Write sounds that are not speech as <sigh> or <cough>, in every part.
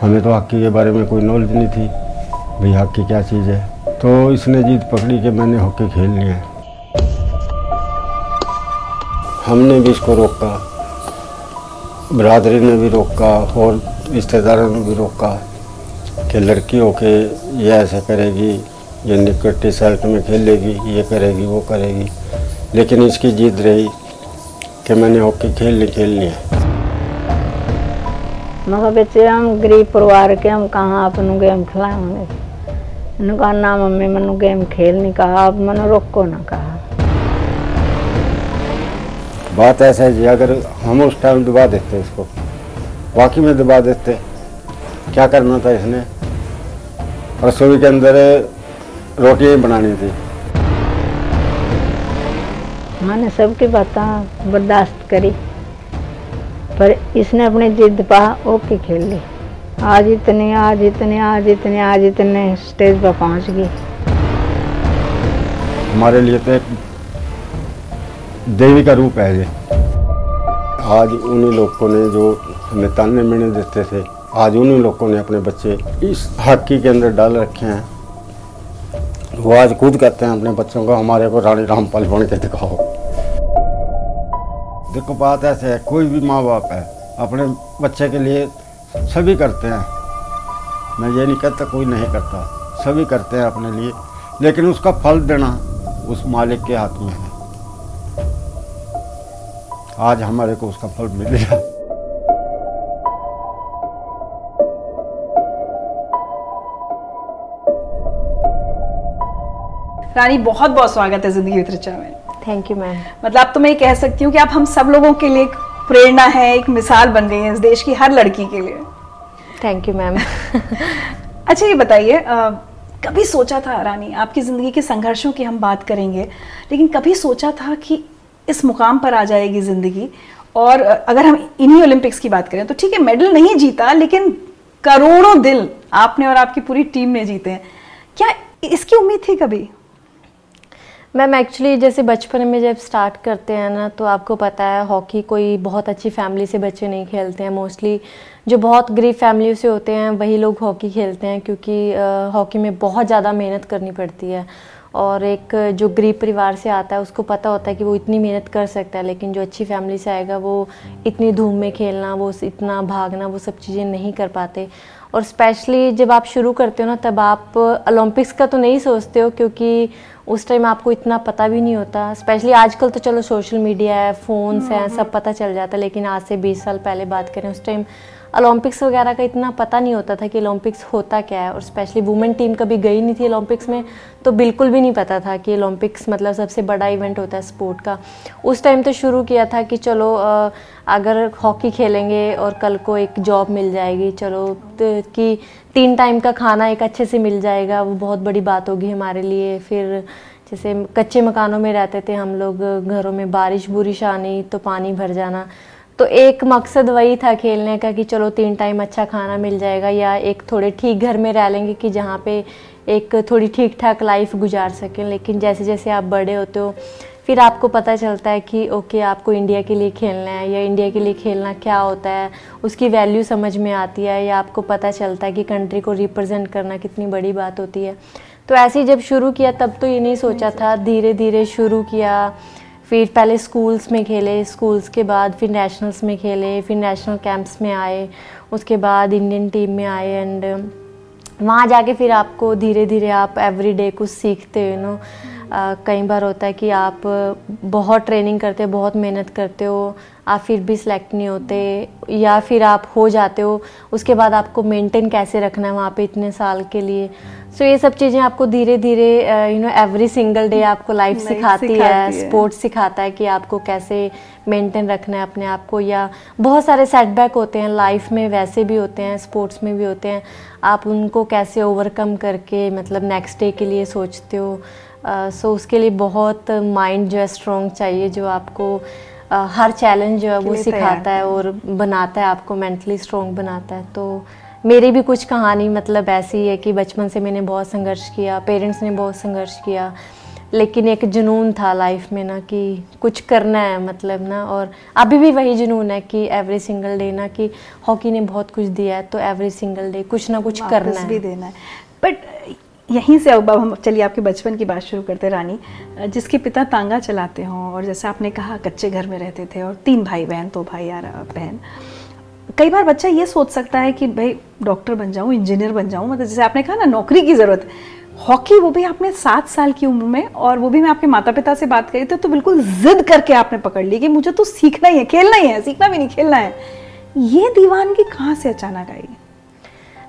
हमें तो हॉकी के बारे में कोई नॉलेज नहीं थी, भाई हॉकी क्या चीज़ है। तो इसने जीत पकड़ी कि मैंने हॉकी खेलनी है हमने भी इसको रोका, बरदरी ने भी रोका और रिश्तेदारों ने भी रोका कि लड़की होके ये ऐसे करेगी, ये निकटी शर्ट में खेलेगी, ये करेगी, वो करेगी। लेकिन इसकी जीत रही कि मैंने हॉकी खेलनी खेलनी है मैं बच्चे हम गरीब परिवार के हम कहाँ अपन गेम खिलाएँगे? मैंने कहा ना मम्मी मैंने गेम खेल नहीं कहा अब मैंने रोको ना कहा। बात ऐसा है जी अगर हम उस टाइम दबा देते इसको वाकई में दबा देते क्या करना था इसने? रसोई के अंदर रोटियाँ बनानी थी। मैंने सबकी बातें बर्दाश्त करी। पर इसने अपनी जिद पा ओके खेल ली। आज इतने आज इतने आज इतने आज इतने स्टेज पर पहुँच गई। हमारे लिए तो एक देवी का रूप है ये। आज उन्हीं लोगों ने जो हमें ताने मिलने देते थे, आज उन्हीं लोगों ने अपने बच्चे इस हॉकी के अंदर डाल रखे हैं। वो आज खुद कहते हैं अपने बच्चों को, हमारे को रानी रामपाल बन के दिखाओ। देखो बात ऐसे है, कोई भी माँ बाप है, अपने बच्चे के लिए सभी करते हैं। मैं ये नहीं कहता कोई नहीं करता, सभी करते हैं अपने लिए, लेकिन उसका फल देना उस मालिक के हाथ में है। आज हमारे को उसका फल मिल गया। रानी बहुत बहुत स्वागत है ज़िंदगी में। थैंक यू मैम मतलब तो मैं ये कह सकती हूँ कि आप हम सब लोगों के लिए एक प्रेरणा है एक मिसाल बन गई है इस देश की हर लड़की के लिए। थैंक यू मैम अच्छा ये बताइए कभी सोचा था रानी आपकी ज़िंदगी के संघर्षों की हम बात करेंगे लेकिन कभी सोचा था कि इस मुकाम पर आ जाएगी ज़िंदगी? और अगर हम इन्हीं ओलंपिक्स की बात करें तो ठीक है मेडल नहीं जीता लेकिन करोड़ों दिल आपने और आपकी पूरी टीम ने जीते हैं। क्या इसकी उम्मीद थी कभी? मैम एक्चुअली जैसे बचपन में जब स्टार्ट करते हैं ना तो आपको पता है हॉकी कोई बहुत अच्छी फैमिली से बच्चे नहीं खेलते हैं. मोस्टली जो बहुत गरीब फैमिली से होते हैं, वही लोग हॉकी खेलते हैं क्योंकि हॉकी में बहुत ज़्यादा मेहनत करनी पड़ती है. और एक जो गरीब परिवार से आता है, उसको पता होता है कि वो इतनी मेहनत कर सकता है, लेकिन जो अच्छी फैमिली से आएगा, वो इतनी धूम में खेलना, वो इतना भागना, वो सब चीज़ें नहीं कर पाते. और स्पेशली जब आप शुरू करते हो ना, तब आप ओलंपिक्स का तो नहीं सोचते हो, क्योंकि उस टाइम आपको इतना पता भी नहीं होता। स्पेशली आजकल तो चलो सोशल मीडिया है फ़ोन्स हैं सब पता चल जाता है। लेकिन आज से 20 साल पहले बात करें उस टाइम ओलंपिक्स वगैरह का इतना पता नहीं होता था कि ओलंपिक्स होता क्या है। और स्पेशली वुमेन टीम कभी गई नहीं थी ओलंपिक्स में तो बिल्कुल भी नहीं पता था कि ओलंपिक्स मतलब सबसे बड़ा इवेंट होता है स्पोर्ट का। उस टाइम तो शुरू किया था कि चलो अगर हॉकी खेलेंगे और कल को एक जॉब मिल जाएगी चलो तो कि तीन टाइम का खाना एक अच्छे से मिल जाएगा, वो बहुत बड़ी बात होगी हमारे लिए। फिर जैसे कच्चे मकानों में रहते थे हम लोग, घरों में बारिश बुरिश आनी तो पानी भर जाना। तो एक मकसद वही था खेलने का कि चलो तीन टाइम अच्छा खाना मिल जाएगा या एक थोड़े ठीक घर में रह लेंगे कि जहाँ पे एक थोड़ी ठीक ठाक लाइफ गुजार सकें। लेकिन जैसे जैसे आप बड़े होते हो फिर आपको पता चलता है कि ओके आपको इंडिया के लिए खेलना है या इंडिया के लिए खेलना क्या होता है उसकी वैल्यू समझ में आती है या आपको पता चलता है कि कंट्री को रिप्रेजेंट करना कितनी बड़ी बात होती है। तो ऐसे ही जब शुरू किया तब तो ये नहीं सोचा था। धीरे धीरे शुरू किया फिर पहले स्कूल्स में खेले स्कूल्स के बाद फिर नेशनल्स में खेले फिर नेशनल कैंप्स में आए उसके बाद इंडियन टीम में आए एंड वहाँ जाके फिर आपको धीरे धीरे आप एवरी डे कुछ सीखते हो नो कई बार होता है कि आप बहुत ट्रेनिंग करते हो बहुत मेहनत करते हो आप फिर भी सिलेक्ट नहीं होते या फिर आप हो जाते हो उसके बाद आपको मेंटेन कैसे रखना है वहाँ पे इतने साल के लिए? सो ये सब चीज़ें आपको धीरे धीरे you know every single day आपको लाइफ Life सिखाती है सिखाती है। स्पोर्ट्स सिखाता है कि आपको कैसे मेंटेन रखना है अपने आप को या बहुत सारे सेटबैक होते हैं लाइफ में वैसे भी होते हैं स्पोर्ट्स में भी होते हैं। आप उनको कैसे ओवरकम करके मतलब नेक्स्ट डे के लिए सोचते हो? सो uh, so उसके लिए बहुत माइंड जो है स्ट्रॉन्ग चाहिए जो आपको अ, हर चैलेंज जो है वो सिखाता है और बनाता है आपको मेंटली स्ट्रॉन्ग बनाता है। तो मेरी भी कुछ कहानी मतलब ऐसी है कि बचपन से मैंने बहुत संघर्ष किया पेरेंट्स ने बहुत संघर्ष किया लेकिन एक जुनून था लाइफ में ना कि कुछ करना है मतलब ना और अभी भी वही जुनून है कि एवरी सिंगल डे ना कि हॉकी ने बहुत कुछ दिया है तो एवरी सिंगल डे कुछ ना कुछ करना है। भी देना है। बट यहीं से अब हम चलिए आपके बचपन की बात शुरू करते रानी। जिसके पिता तांगा चलाते हों, और जैसे आपने कहा, कच्चे घर में रहते थे, और तीन भाई बहन दो भाई यार बहन। कई बार बच्चा ये सोच सकता है कि, भाई, डॉक्टर बन जाऊँ, इंजीनियर बन जाऊँ। मतलब जैसे आपने कहा ना, नौकरी की ज़रूरत। हॉकी वो भी आपने सात साल की उम्र में, और वो भी मैं आपके माता पिता से बात करी थी तो बिल्कुल जिद करके आपने पकड़ ली कि मुझे तो सीखना ही है, खेलना ही है, सीखना भी नहीं, खेलना है। ये दीवानगी कहाँ से अचानक आई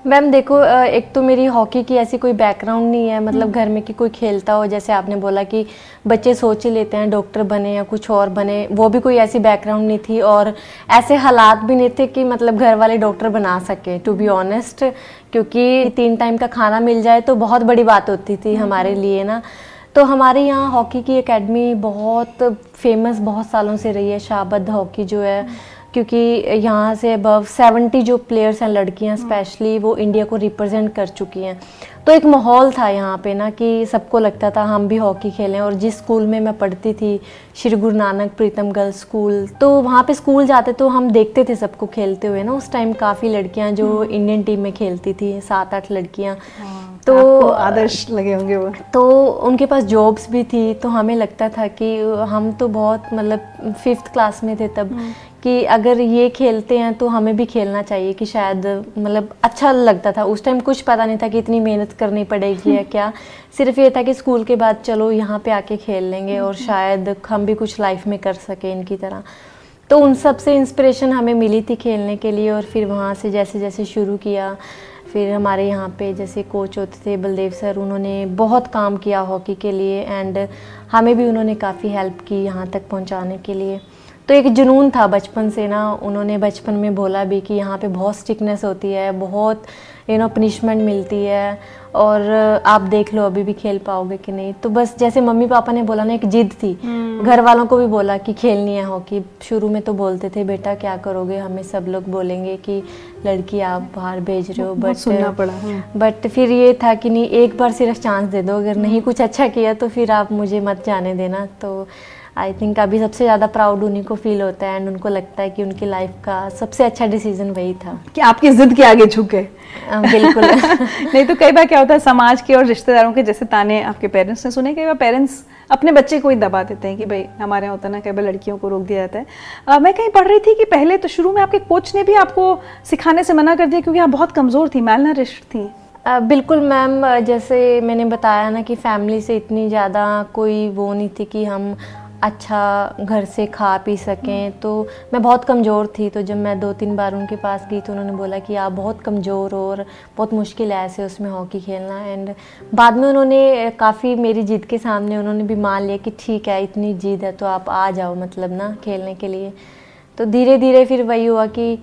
मैम देखो एक तो मेरी हॉकी की ऐसी कोई बैकग्राउंड नहीं है मतलब हम्म। घर में कि कोई खेलता हो जैसे आपने बोला कि बच्चे सोच ही लेते हैं डॉक्टर बने या कुछ और बने वो भी कोई ऐसी बैकग्राउंड नहीं थी और ऐसे हालात भी नहीं थे कि मतलब घर वाले डॉक्टर बना सके टू बी ऑनेस्ट क्योंकि तीन टाइम का खाना मिल जाए तो बहुत बड़ी बात होती थी हम्म। हमारे लिए ना तो हमारे यहाँ हॉकी की एकेडमी बहुत फ़ेमस बहुत सालों से रही है शाबद हॉकी जो है हम्म। क्योंकि यहाँ से अबव सेवेंटी जो प्लेयर्स हैं लड़कियाँ स्पेशली वो इंडिया को रिप्रेजेंट कर चुकी हैं। तो एक माहौल था यहाँ पे ना कि सबको लगता था हम भी हॉकी खेलें और जिस स्कूल में मैं पढ़ती थी श्री गुरु नानक प्रीतम गर्ल्स स्कूल तो वहाँ पे स्कूल जाते तो हम देखते थे सबको खेलते हुए ना। उस टाइम काफ़ी लड़कियाँ जो इंडियन हम्म। टीम में खेलती थी सात आठ लड़कियाँ। हाँ, तो आदर्श लगे होंगे वो। तो उनके पास जॉब्स भी थी तो हमें लगता था कि हम तो बहुत मतलब फिफ्थ क्लास में थे तब। हम्म। कि अगर ये खेलते हैं तो हमें भी खेलना चाहिए कि शायद मतलब अच्छा लगता था। उस टाइम कुछ पता नहीं था कि इतनी मेहनत करनी पड़ेगी या क्या। सिर्फ़ ये था कि स्कूल के बाद चलो यहाँ पे आके खेल लेंगे और शायद हम भी कुछ लाइफ में कर सकें इनकी तरह। तो उन सबसे इंस्पिरेशन हमें मिली थी खेलने के लिए और फिर वहाँ से जैसे जैसे शुरू किया। फिर हमारे यहाँ पे जैसे कोच होते थे बलदेव सर उन्होंने बहुत काम किया हॉकी के लिए एंड हमें भी उन्होंने काफ़ी हेल्प की यहाँ तक पहुँचाने के लिए। तो एक जुनून था बचपन से ना उन्होंने बचपन में बोला भी कि यहाँ पे बहुत स्टिकनेस होती है बहुत यू नो पनिशमेंट मिलती है और आप देख लो अभी भी खेल पाओगे कि नहीं। तो बस जैसे मम्मी पापा ने बोला ना एक जिद थी। हम्म। घर वालों को भी बोला कि खेलनी है हॉकी। शुरू में तो बोलते थे बेटा क्या करोगे? हमें सब लोग बोलेंगे कि लड़की आप बाहर भेज रहे हो बट सुनना पड़ा बट हाँ। फिर ये था कि नहीं एक बार सिर्फ़ चांस दे दो। अगर नहीं कुछ अच्छा किया तो फिर आप मुझे मत जाने देना। तो आई थिंक अभी सबसे ज़्यादा प्राउड उन्हीं को फील होता है एंड उनको लगता है कि उनकी लाइफ का सबसे अच्छा डिसीज़न वही था। कि आपकी जिद के आगे झुके। बिल्कुल। <laughs> नहीं तो कई बार क्या होता है समाज के और रिश्तेदारों के जैसे ताने आपके पेरेंट्स ने सुने कई बार पेरेंट्स अपने बच्चे को ही दबा देते हैं कि भाई हमारे यहाँ होता ना कई बार लड़कियों को रोक दिया जाता है। आ, मैं कहीं पढ़ रही थी कि पहले तो शुरू में आपके कोच ने भी आपको सिखाने से मना कर दिया क्योंकि आप बहुत कमज़ोर थी मैल रिश्त थी। आ, बिल्कुल मैम जैसे मैंने बताया ना कि फैमिली से इतनी ज़्यादा कोई वो नहीं थी कि हम अच्छा घर से खा पी सकें। तो मैं बहुत कमज़ोर थी तो जब मैं दो तीन बार उनके पास गई तो उन्होंने बोला कि आप बहुत कमज़ोर हो और बहुत मुश्किल है ऐसे उसमें हॉकी खेलना। एंड बाद में उन्होंने काफ़ी मेरी जिद के सामने उन्होंने भी मान लिया कि ठीक है इतनी जिद है तो आप आ जाओ मतलब ना खेलने के लिए। तो धीरे धीरे फिर वही हुआ कि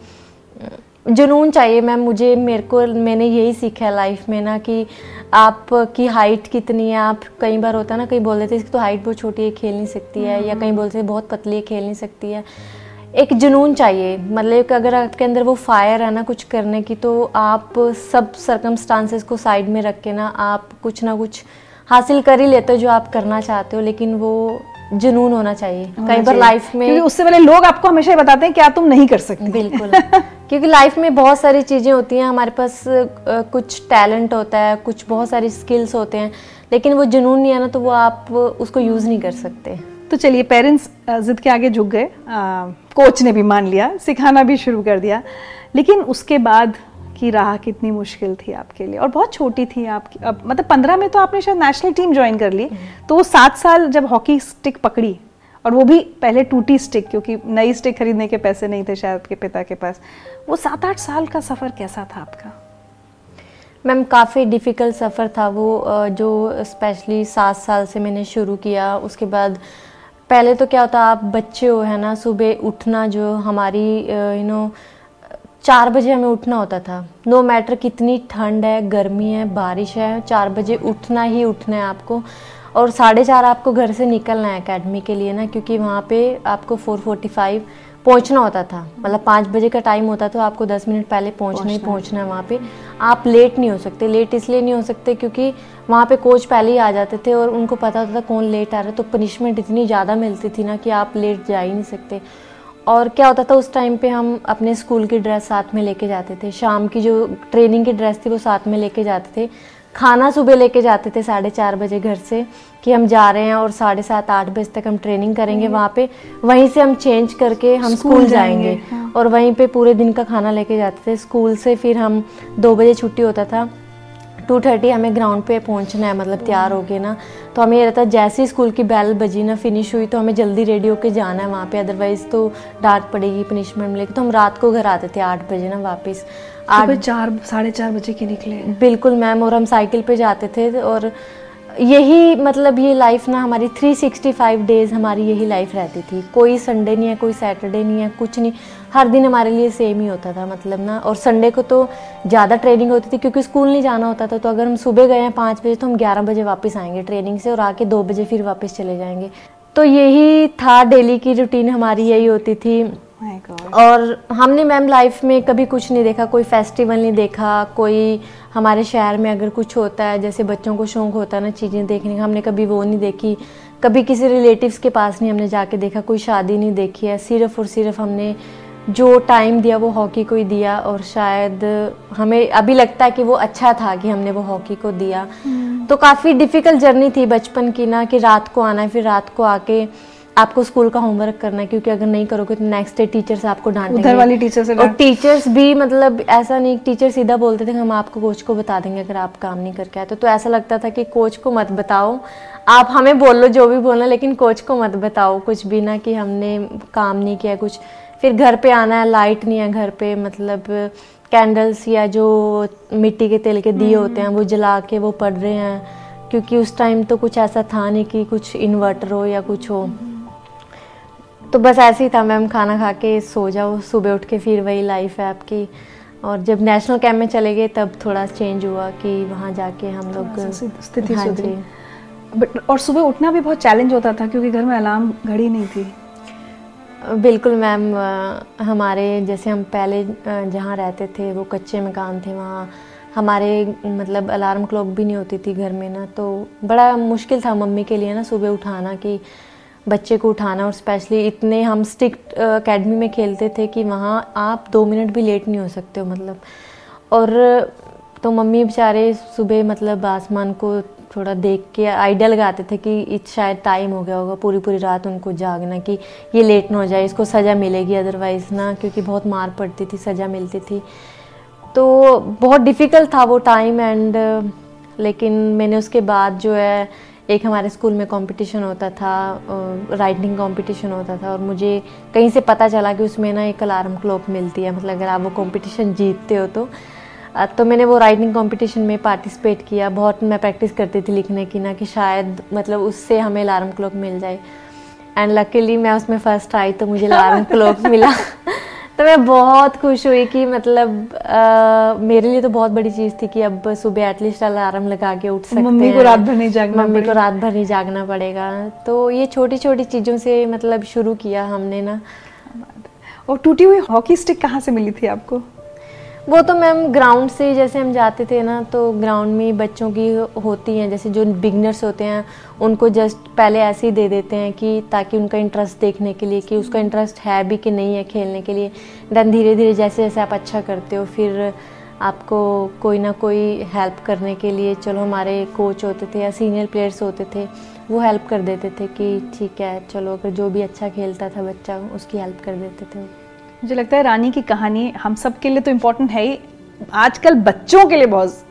जुनून चाहिए मैम मुझे मेरे को मैंने यही सीखा है लाइफ में ना कि आपकी हाइट कितनी है? आप कई बार होता है ना कहीं बोल देते इसकी तो हाइट बहुत छोटी है खेल नहीं सकती है या कहीं बोलते बहुत पतली है खेल नहीं सकती है। एक जुनून चाहिए मतलब कि अगर आपके अंदर वो फायर है ना कुछ करने की तो आप सब सरकमस्टांसेस को साइड में रख के ना आप कुछ ना कुछ हासिल कर ही लेते हो जो आप करना चाहते हो लेकिन वो जुनून होना चाहिए। कई बार लाइफ में उससे पहले लोग आपको हमेशा बताते हैं क्या तुम नहीं कर सकते। बिल्कुल। क्योंकि लाइफ में बहुत सारी चीज़ें होती हैं हमारे पास कुछ टैलेंट होता है कुछ बहुत सारी स्किल्स होते हैं लेकिन वो जुनून नहीं है ना तो वो आप उसको यूज़ नहीं कर सकते। तो चलिए पेरेंट्स जिद के आगे झुक गए। कोच ने भी मान लिया सिखाना भी शुरू कर दिया। लेकिन उसके बाद की राह कितनी मुश्किल थी आपके लिए? और बहुत छोटी थी आपकी अब मतलब पंद्रह में तो आपने शायद नेशनल टीम ज्वाइन कर ली। हम्म। तो वो सात साल जब हॉकी स्टिक पकड़ी और वो भी पहले टूटी स्टिक, क्योंकि नई स्टिक खरीदने के पैसे नहीं थे शायद आपके पिता के पास। वो सात आठ साल का सफ़र कैसा था आपका? मैम, काफ़ी डिफ़िकल्ट सफ़र था वो जो स्पेशली सात साल से मैंने शुरू किया। उसके बाद पहले तो क्या होता, आप बच्चे हो, है ना, सुबह उठना जो हमारी यू नो चार बजे हमें उठना होता था। नो मैटर कितनी ठंड है, गर्मी है, बारिश है, चार बजे उठना ही उठना है आपको। और साढ़े चार आपको घर से निकलना है अकेडमी के लिए ना क्योंकि वहाँ पे आपको फोर फोर्टी फाइव पहुँचना होता था। मतलब पाँच बजे का टाइम होता था आपको दस मिनट पहले पहुँचना ही पहुँचना है वहाँ पे। आप लेट नहीं हो सकते लेट इसलिए नहीं हो सकते क्योंकि वहाँ पे कोच पहले ही आ जाते थे और उनको पता होता था कौन लेट आ रहा है। तो पनिशमेंट इतनी ज़्यादा मिलती थी ना कि आप लेट जा ही नहीं सकते। और क्या होता था उस टाइम पे हम अपने स्कूल की ड्रेस साथ में लेके जाते थे। शाम की जो ट्रेनिंग की ड्रेस थी वो साथ में लेके जाते थे। खाना सुबह लेके जाते थे साढ़े चार बजे घर से कि हम जा रहे हैं और साढ़े सात आठ बजे तक हम ट्रेनिंग करेंगे हम्म। वहाँ पे। वहीं से हम चेंज करके हम स्कूल जाएँगे, जाएँगे। हाँ। और वहीं पे पूरे दिन का खाना लेके जाते थे। स्कूल से फिर हम दो बजे छुट्टी होता था। टू थर्टी हमें ग्राउंड पे पहुँचना है मतलब तैयार हो गए ना। तो हमें ये रहता है जैसे ही स्कूल की बेल बजी ना फिनिश हुई तो हमें जल्दी रेडी होके जाना है वहाँ पे। अदरवाइज़ तो डांट पड़ेगी पनिशमेंट मिलेगी। तो हम रात को घर आते थे आठ बजे ना वापस। आठ चार साढ़े चार बजे के निकले बिल्कुल मैम और हम साइकिल पे जाते थे और यही मतलब ये लाइफ ना हमारी 365 डेज़ हमारी यही लाइफ रहती थी। कोई संडे नहीं है कोई सैटरडे नहीं है कुछ नहीं। हर दिन हमारे लिए सेम ही होता था मतलब ना। और संडे को तो ज़्यादा ट्रेनिंग होती थी क्योंकि स्कूल नहीं जाना होता था तो अगर हम सुबह गए हैं पाँच बजे तो हम ग्यारह बजे वापस आएँगे ट्रेनिंग से और आके दो बजे फिर वापस चले जाएँगे। तो यही था डेली की रूटीन हमारी यही होती थी। और हमने मैम लाइफ में कभी कुछ नहीं देखा कोई फेस्टिवल नहीं देखा कोई हमारे शहर में अगर कुछ होता है जैसे बच्चों को शौक होता है ना चीज़ें देखने का हमने कभी वो नहीं देखी। कभी किसी रिलेटिव्स के पास नहीं हमने जाके देखा कोई शादी नहीं देखी है। सिर्फ़ और सिर्फ़ हमने जो टाइम दिया वो हॉकी को ही दिया और शायद हमें अभी लगता है कि वो अच्छा था कि हमने वो हॉकी को दिया। हम्म। तो काफ़ी डिफ़िकल्ट जर्नी थी बचपन की ना कि रात को आना है फिर रात को आके आपको स्कूल का होमवर्क करना है क्योंकि अगर नहीं करोगे तो नेक्स्ट डे टीचर्स आपको डांटेंगे। उधर वाली टीचर से और टीचर्स भी मतलब ऐसा नहीं टीचर सीधा बोलते थे हम आपको कोच को बता देंगे अगर आप काम नहीं करके आए। तो, तो ऐसा लगता था कि कोच को मत बताओ। आप हमें बोल लो जो भी बोलना लेकिन कोच को मत बताओ कुछ भी ना कि हमने काम नहीं किया कुछ। फिर घर पे आना है लाइट नहीं है घर पे मतलब कैंडल्स या जो मिट्टी के तेल के दिए हम्म। होते हैं वो जला के वो पढ़ रहे हैं। क्योंकि उस टाइम तो कुछ ऐसा था नहीं कि कुछ इन्वर्टर हो या कुछ हो। तो बस ऐसे ही था मैम खाना खा के सो जाओ। सुबह उठ के फिर वही लाइफ है आपकी। और जब नेशनल कैंप में चले गए तब थोड़ा चेंज हुआ कि वहाँ जाके हम लोग स्थिति हाँ जी। बट और सुबह उठना भी बहुत चैलेंज होता था क्योंकि घर में अलार्म घड़ी नहीं थी। बिल्कुल मैम हमारे जैसे हम पहले जहाँ रहते थे वो कच्चे मकान थे वहाँ। हमारे मतलब अलार्म क्लॉक भी नहीं होती थी घर में ना तो बड़ा मुश्किल था मम्मी के लिए ना सुबह उठाना कि बच्चे को उठाना और स्पेशली इतने हम स्टिक्ट अकेडमी में खेलते थे कि वहाँ आप दो मिनट भी लेट नहीं हो सकते हो मतलब। और तो मम्मी बेचारे सुबह मतलब आसमान को थोड़ा देख के आइडिया लगाते थे कि शायद टाइम हो गया होगा पूरी पूरी रात उनको जागना कि ये लेट ना हो जाए, इसको सज़ा मिलेगी अदरवाइज़ ना, क्योंकि बहुत मार पड़ती थी, सज़ा मिलती थी। तो बहुत डिफ़िकल्ट था वो टाइम एंड लेकिन मैंने उसके बाद जो है एक हमारे स्कूल में कंपटीशन होता था राइटिंग कंपटीशन होता था और मुझे कहीं से पता चला कि उसमें ना एक अलार्म क्लॉक मिलती है। मतलब अगर आप वो कंपटीशन जीतते हो तो। तो मैंने वो राइटिंग कंपटीशन में पार्टिसिपेट किया। बहुत मैं प्रैक्टिस करती थी लिखने की ना कि शायद मतलब उससे हमें अलार्म क्लॉक मिल जाए। एंड लकीली मैं उसमें फ़र्स्ट आई तो मुझे अलार्म क्लॉक <laughs> मिला। तो मैं बहुत खुश हुई कि मतलब आ, मेरे लिए तो बहुत बड़ी चीज़ थी कि अब सुबह एटलीस्ट अलार्म लगा के उठ सकते मम्मी को रात भर नहीं जागना मम्मी को रात भर नहीं जागना पड़ेगा। तो ये छोटी छोटी चीज़ों से मतलब शुरू किया हमने ना। और टूटी हुई हॉकी स्टिक कहाँ से मिली थी आपको? वो तो मैम ग्राउंड से जैसे हम जाते थे ना तो ग्राउंड में बच्चों की होती हैं, जैसे जो बिगनर्स होते हैं, उनको जस्ट पहले ऐसे ही दे देते हैं कि ताकि उनका इंटरेस्ट देखने के लिए, कि उसका इंटरेस्ट है भी कि नहीं है खेलने के लिए। दैन धीरे धीरे जैसे जैसे आप अच्छा करते हो, फिर आपको कोई ना कोई हेल्प करने के लिए, चलो हमारे कोच होते थे या सीनियर प्लेयर्स होते थे, वो हेल्प कर देते थे कि ठीक है, चलो अगर जो भी अच्छा खेलता था बच्चा, उसकी हेल्प कर देते थे। मुझे लगता है रानी की कहानी हम सब के लिए तो इम्पोर्टेंट है ही। आजकल बच्चों के लिए बहुत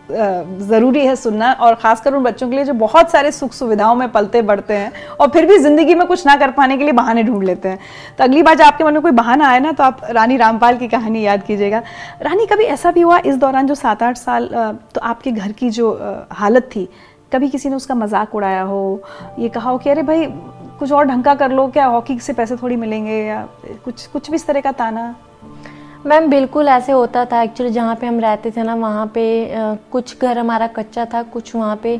ज़रूरी है सुनना और ख़ासकर उन बच्चों के लिए जो बहुत सारे सुख सुविधाओं में पलते बढ़ते हैं और फिर भी ज़िंदगी में कुछ ना कर पाने के लिए बहाने ढूंढ लेते हैं। तो अगली बार जब आपके मन में कोई बहाना आए ना तो आप रानी रामपाल की कहानी याद कीजिएगा। रानी, कभी ऐसा भी हुआ इस दौरान जो सात आठ साल तो आपके घर की जो हालत थी, कभी किसी ने उसका मज़ाक उड़ाया हो, ये कहा हो कि, अरे भाई कुछ और ढंग का कर लो, क्या हॉकी से पैसे थोड़ी मिलेंगे या कुछ कुछ भी इस तरह का ताना? मैम, बिल्कुल ऐसे होता था एक्चुअली जहाँ पे हम रहते थे ना, वहाँ पे कुछ घर हमारा कच्चा था, कुछ वहाँ पे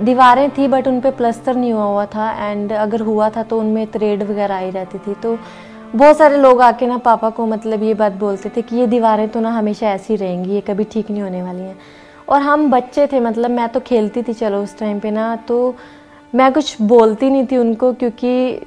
दीवारें थी बट उन पे प्लस्तर नहीं हुआ हुआ था एंड अगर हुआ था तो उनमें त्रेड वगैरह आई रहती थी। तो बहुत सारे लोग आके ना, पापा को मतलब ये बात बोलते थे कि ये दीवारें तो ना हमेशा ऐसी रहेंगी, ये कभी ठीक नहीं होने वाली हैं। और हम बच्चे थे मतलब मैं तो खेलती थी, चलो उस टाइम पे ना तो मैं कुछ बोलती नहीं थी उनको क्योंकि